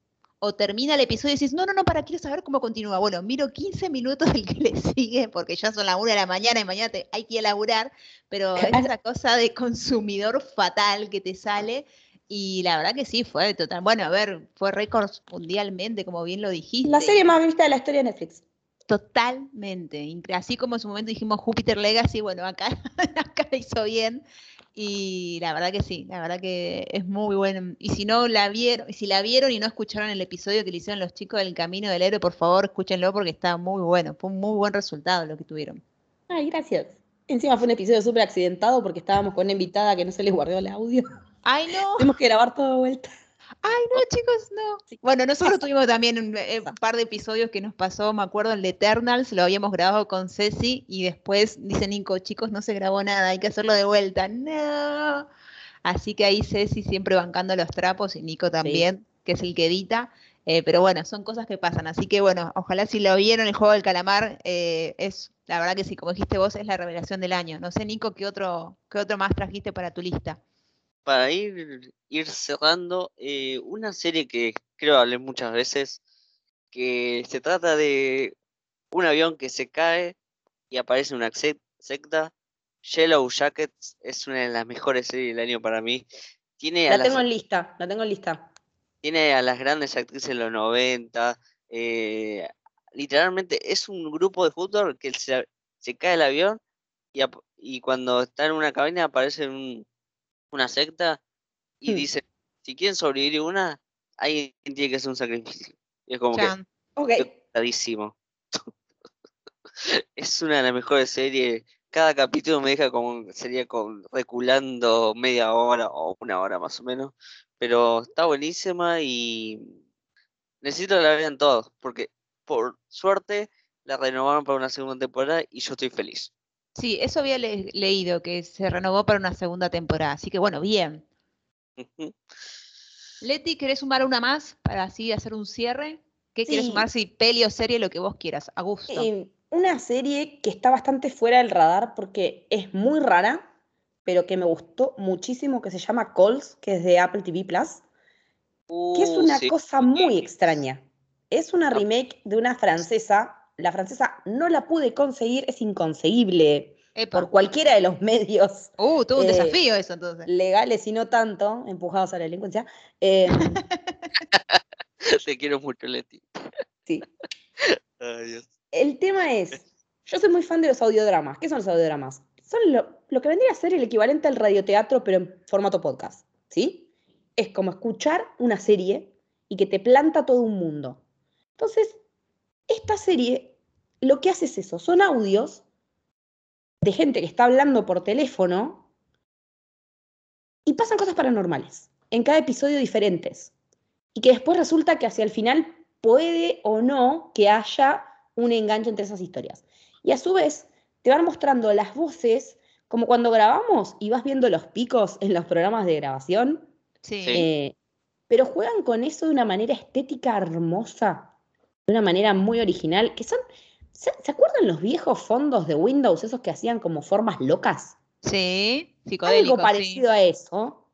o termina el episodio y decís, no, no, no, para, quiero saber cómo continúa. Bueno, miro 15 minutos del que le sigue, porque ya son las 1 de la mañana y mañana te- hay que laburar, pero es esa cosa de consumidor fatal que te sale. Y la verdad que sí, fue total. Bueno, a ver, fue récord mundialmente, como bien lo dijiste. La serie más vista de la historia de Netflix. Totalmente. Así como en su momento dijimos Júpiter Legacy, bueno, acá, acá la hizo bien. Y la verdad que sí, la verdad que es muy bueno. Y si no la vieron, y si la vieron y no escucharon el episodio que le hicieron los chicos del Camino del Héroe, por favor, escúchenlo porque está muy bueno. Fue un muy buen resultado lo que tuvieron. Ay, gracias. Encima fue un episodio súper accidentado porque estábamos con una invitada que no se le guardó el audio. Ay, no. Tuvimos que grabar todo de vuelta. Ay, no, chicos, no. Sí. Bueno, nosotros tuvimos también un, eh, un par de episodios que nos pasó, me acuerdo, el de Eternals, lo habíamos grabado con Ceci y después dice Nico, chicos, no se grabó nada, hay que hacerlo de vuelta. No. Así que ahí Ceci siempre bancando los trapos y Nico también, que es el que edita. Eh, pero bueno, son cosas que pasan. Así que bueno, ojalá si lo vieron el juego del calamar, eh, es la verdad que sí, como dijiste vos, es la revelación del año. No sé, Nico, ¿qué otro, qué otro más trajiste para tu lista? Para ir, ir cerrando, eh, una serie que creo hablé muchas veces, que se trata de un avión que se cae y aparece una sec- secta. Yellow Jackets es una de las mejores series del año para mí. Tiene a La las, tengo en lista, la tengo en lista. tiene a las grandes actrices de los 90. eh, literalmente es un grupo de fútbol que se, se cae el avión y, y cuando está en una cabina aparece un- una secta y Hmm. dice, si quieren sobrevivir una, alguien tiene que hacer un sacrificio. Y es como que Chan. Ok. clarísimo. es una de las mejores series. Cada capítulo me deja como, sería con, reculando media hora o una hora más o menos. Pero está buenísima y necesito que la vean todos, porque por suerte la renovaron para una segunda temporada y yo estoy feliz. Sí, eso había le- leído, que se renovó para una segunda temporada. Así que bueno, bien. Leti, ¿querés sumar una más para así hacer un cierre? ¿Qué quieres sumar? Si peli o serie, lo que vos quieras, a gusto. Eh, una serie que está bastante fuera del radar porque es muy rara, pero que me gustó muchísimo, que se llama Calls, que es de Apple TV Plus, que es Uh, una sí. cosa muy extraña. Es una Ah. remake de una francesa. La francesa no la pude conseguir, es inconseguible Epa. por cualquiera de los medios Uh, tuvo un eh, desafío eso entonces. legales y no tanto, empujados a la delincuencia. Eh, Te quiero mucho, Leti. sí. Ay, Dios. El tema es, yo soy muy fan de los audiodramas. ¿Qué son los audiodramas? Son lo, lo que vendría a ser el equivalente al radioteatro, pero en formato podcast, ¿sí? Es como escuchar una serie y que te planta todo un mundo. Entonces, esta serie lo que hace es eso, son audios de gente que está hablando por teléfono y pasan cosas paranormales, en cada episodio diferentes. Y que después resulta que hacia el final puede o no que haya un enganche entre esas historias. Y a su vez, te van mostrando las voces, como cuando grabamos y vas viendo los picos en los programas de grabación. Sí. Eh, pero juegan con eso de una manera estética hermosa, de una manera muy original, que son, ¿se, ¿se acuerdan los viejos fondos de Windows, esos que hacían como formas locas? Sí, Algo sí. parecido a eso,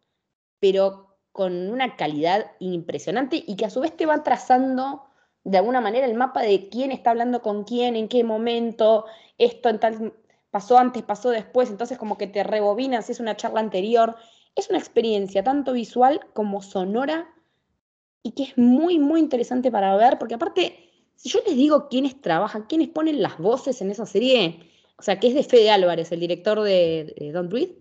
pero con una calidad impresionante y que a su vez te va trazando de alguna manera el mapa de quién está hablando con quién, en qué momento, esto en tal, pasó antes, pasó después, entonces como que te rebobinas es una charla anterior. Es una experiencia tanto visual como sonora y que es muy, muy interesante para ver, porque aparte, si yo les digo quiénes trabajan, quiénes ponen las voces en esa serie, o sea, que es de Fede Álvarez, el director de, de Don't Breathe,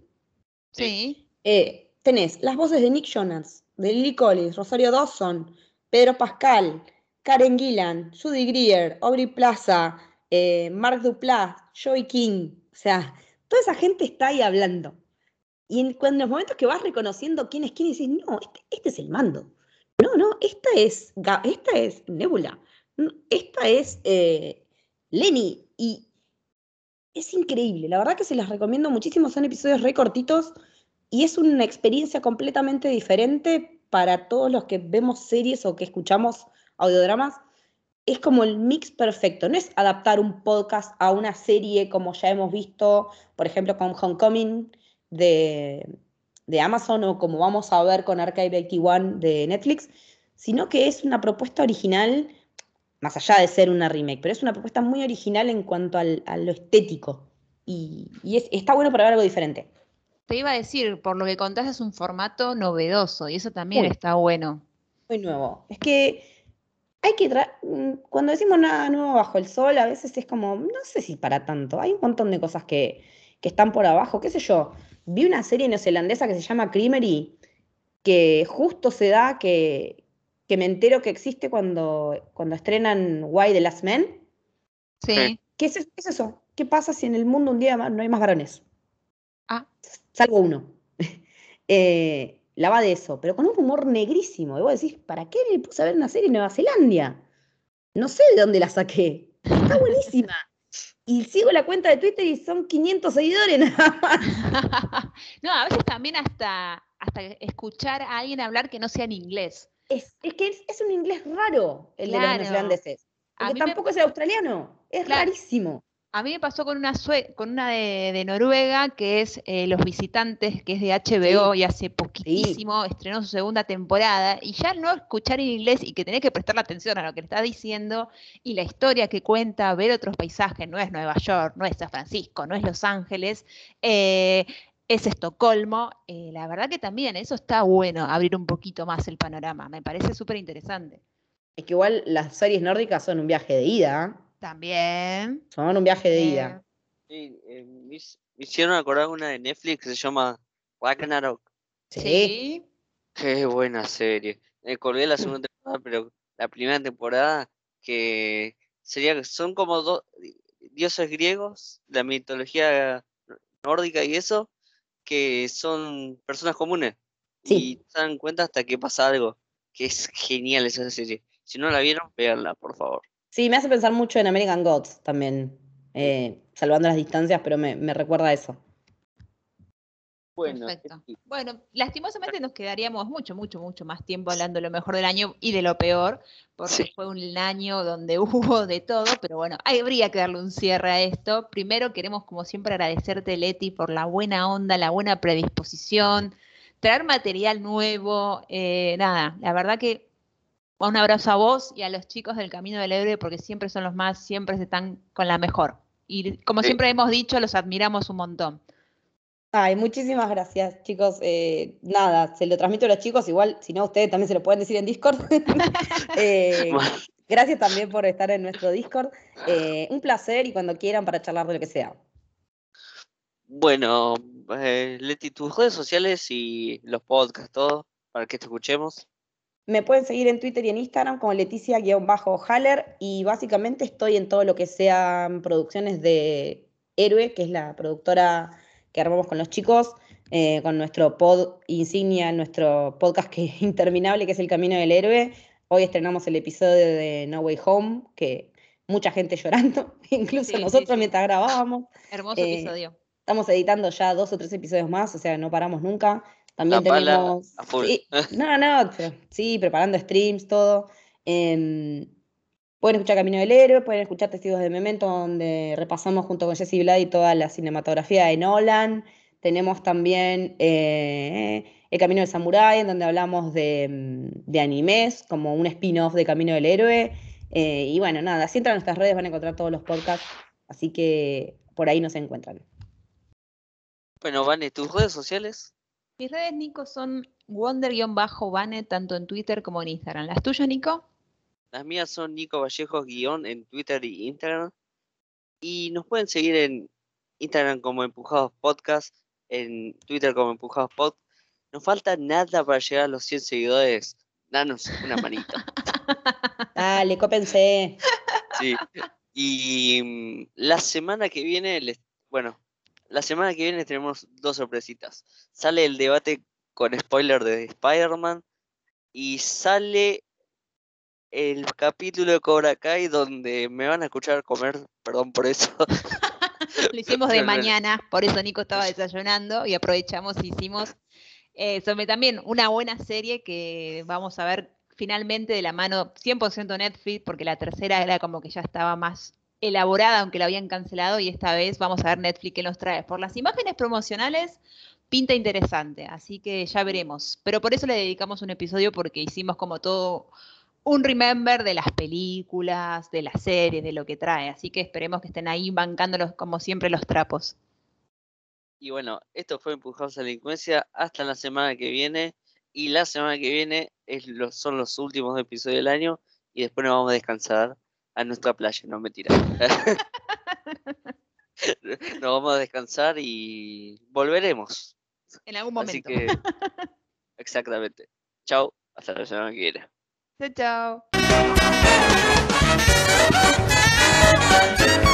Sí. eh, tenés las voces de Nick Jonas, de Lily Collins, Rosario Dawson, Pedro Pascal, Karen Gillan, Judy Greer, Aubrey Plaza, eh, Mark Duplass, Joey King. O sea, toda esa gente está ahí hablando. Y en, cuando, en los momentos que vas reconociendo quién es quién, dices, no, este, este es el mando. No, no, esta es, esta es Nebula. Esta es eh, Lenny. Y es increíble. La verdad que se las recomiendo muchísimo. Son episodios re cortitos y es una experiencia completamente diferente para todos los que vemos series o que escuchamos audiodramas. Es como el mix perfecto. No es adaptar un podcast a una serie como ya hemos visto, por ejemplo, con Homecoming de, de Amazon o como vamos a ver con Archive 81 de Netflix, sino que es una propuesta original, más allá de ser una remake, pero es una propuesta muy original en cuanto al- a lo estético. Y, y es- está bueno para ver algo diferente. Te iba a decir, por lo que contás es un formato novedoso y eso también Muy. está bueno. muy nuevo. Es que hay que mm, cuando decimos nada nuevo bajo el sol, a veces es como, no sé si para tanto. Hay un montón de cosas que, que están por abajo, qué sé yo. Vi una serie neozelandesa que se llama Creamery, que justo se da que, que me entero que existe cuando, cuando estrenan Why the Last Man. Sí. ¿Qué es, qué es eso? ¿Qué pasa si en el mundo un día no hay más varones? Ah, salvo uno. Eh, la va de eso, pero con un humor negrísimo. Y vos decís, ¿para qué me puse a ver una serie en Nueva Zelanda? No sé de dónde la saqué. Está buenísima. Y sigo la cuenta de Twitter y son 500 seguidores nada más. no, a veces también hasta, hasta escuchar a alguien hablar que no sea en inglés. Es, es que es, es un inglés raro el de los neozelandeses. Porque me- tampoco es el australiano. Es Claro. rarísimo. A mí me pasó con una, sue- con una de, de Noruega, que es eh, Los Visitantes, que es de HBO y hace poquitísimo estrenó su segunda temporada. Y ya no escuchar en inglés y que tenés que prestarle atención a lo que le está diciendo y la historia que cuenta, ver otros paisajes, no es Nueva York, no es San Francisco, no es Los Ángeles, eh, es Estocolmo. eh, la verdad que también eso está bueno, abrir un poquito más el panorama. Me parece súper interesante. Es que igual las series nórdicas son un viaje de ida. ¿Eh? También. Son un viaje de eh, ida. Sí, eh, me hic- me hicieron acordar una de Netflix que se llama Ragnarok. Sí. Qué buena serie. Me colgué la segunda temporada, pero la primera temporada que sería que son como dos dioses griegos, la mitología nórdica y eso, que son personas comunes. Sí. Y se dan cuenta hasta que pasa algo. Que es genial esa serie. Si no la vieron, véanla, por favor. Sí, me hace pensar mucho en American Gods también. eh, salvando las distancias, pero me, me recuerda a eso. Bueno, Perfecto. Bueno, lastimosamente nos quedaríamos mucho, mucho, mucho más tiempo hablando de lo mejor del año y de lo peor, porque Sí. fue un año donde hubo de todo, pero bueno, habría que darle un cierre a esto. Primero queremos, como siempre, agradecerte, Leti, por la buena onda, la buena predisposición, traer material nuevo, eh, nada, la verdad que un abrazo a vos y a los chicos del Camino del Héroe, porque siempre son los más, siempre están con la mejor. Y como Sí. siempre hemos dicho, los admiramos un montón. Ay, muchísimas gracias, chicos. Eh, nada, se lo transmito a los chicos, igual, si no, ustedes también se lo pueden decir en Discord. Eh, gracias también por estar en nuestro Discord. Eh, un placer y cuando quieran para charlar de lo que sea. Bueno, eh, Leti, tus redes sociales y los podcasts, todo, para que te escuchemos. Me pueden seguir en Twitter y en Instagram como Leticia-Haller y básicamente estoy en todo lo que sean producciones de Héroe, que es la productora que armamos con los chicos, eh, con nuestro pod insignia, nuestro podcast que es interminable, que es El Camino del Héroe. Hoy estrenamos el episodio de No Way Home, que mucha gente llorando, incluso nosotros mientras grabábamos. Hermoso eh, episodio. Estamos editando ya dos o tres episodios más, o sea, no paramos nunca. También tenemos. no, no, sí, preparando streams, todo. Em, pueden escuchar Camino del Héroe, pueden escuchar Testigos de Memento, donde repasamos junto con Jesse y toda la cinematografía de Nolan. Tenemos también eh, El Camino del Samurái, en donde hablamos de, mm, de animes, como un spin-off de Camino del Héroe. Eh, y bueno, nada, si entran a nuestras redes van a encontrar todos los podcasts, así que por ahí nos encuentran. Bueno, Vane, ¿tus redes sociales? Mis redes, Nico, son wonder-vane tanto en Twitter como en Instagram. ¿Las tuyas, Nico? Las mías son Nico Vallejos guion en Twitter y Instagram. Y nos pueden seguir en Instagram como Empujados Podcast, en Twitter como Empujados Pod. Nos falta nada para llegar a los 100 seguidores. Danos una manita. Dale, cópense. Sí. Y mm, la semana que viene, les, bueno, la semana que viene tenemos dos sorpresitas. Sale el debate con spoiler de Spider-Man y sale el capítulo de Cobra Kai donde me van a escuchar comer, perdón por eso. Lo hicimos de mañana, por eso Nico estaba desayunando y aprovechamos y hicimos eh, sobre también una buena serie que vamos a ver finalmente de la mano 100% Netflix, porque la tercera era como que ya estaba más elaborada, aunque la habían cancelado, y esta vez vamos a ver Netflix que nos trae. Por las imágenes promocionales, pinta interesante, así que ya veremos. Pero por eso le dedicamos un episodio, porque hicimos como todo un remember de las películas, de las series, de lo que trae. Así que esperemos que estén ahí bancándolos como siempre los trapos. Y bueno, esto fue Empujados a la Delincuencia. Hasta la semana que viene. Y la semana que viene es son los últimos episodios del año. Y después nos vamos a descansar a nuestra playa, no mentira. Nos vamos a descansar y volveremos. En algún momento. Así que, exactamente. Chao, hasta la semana que viene. Chao, chao.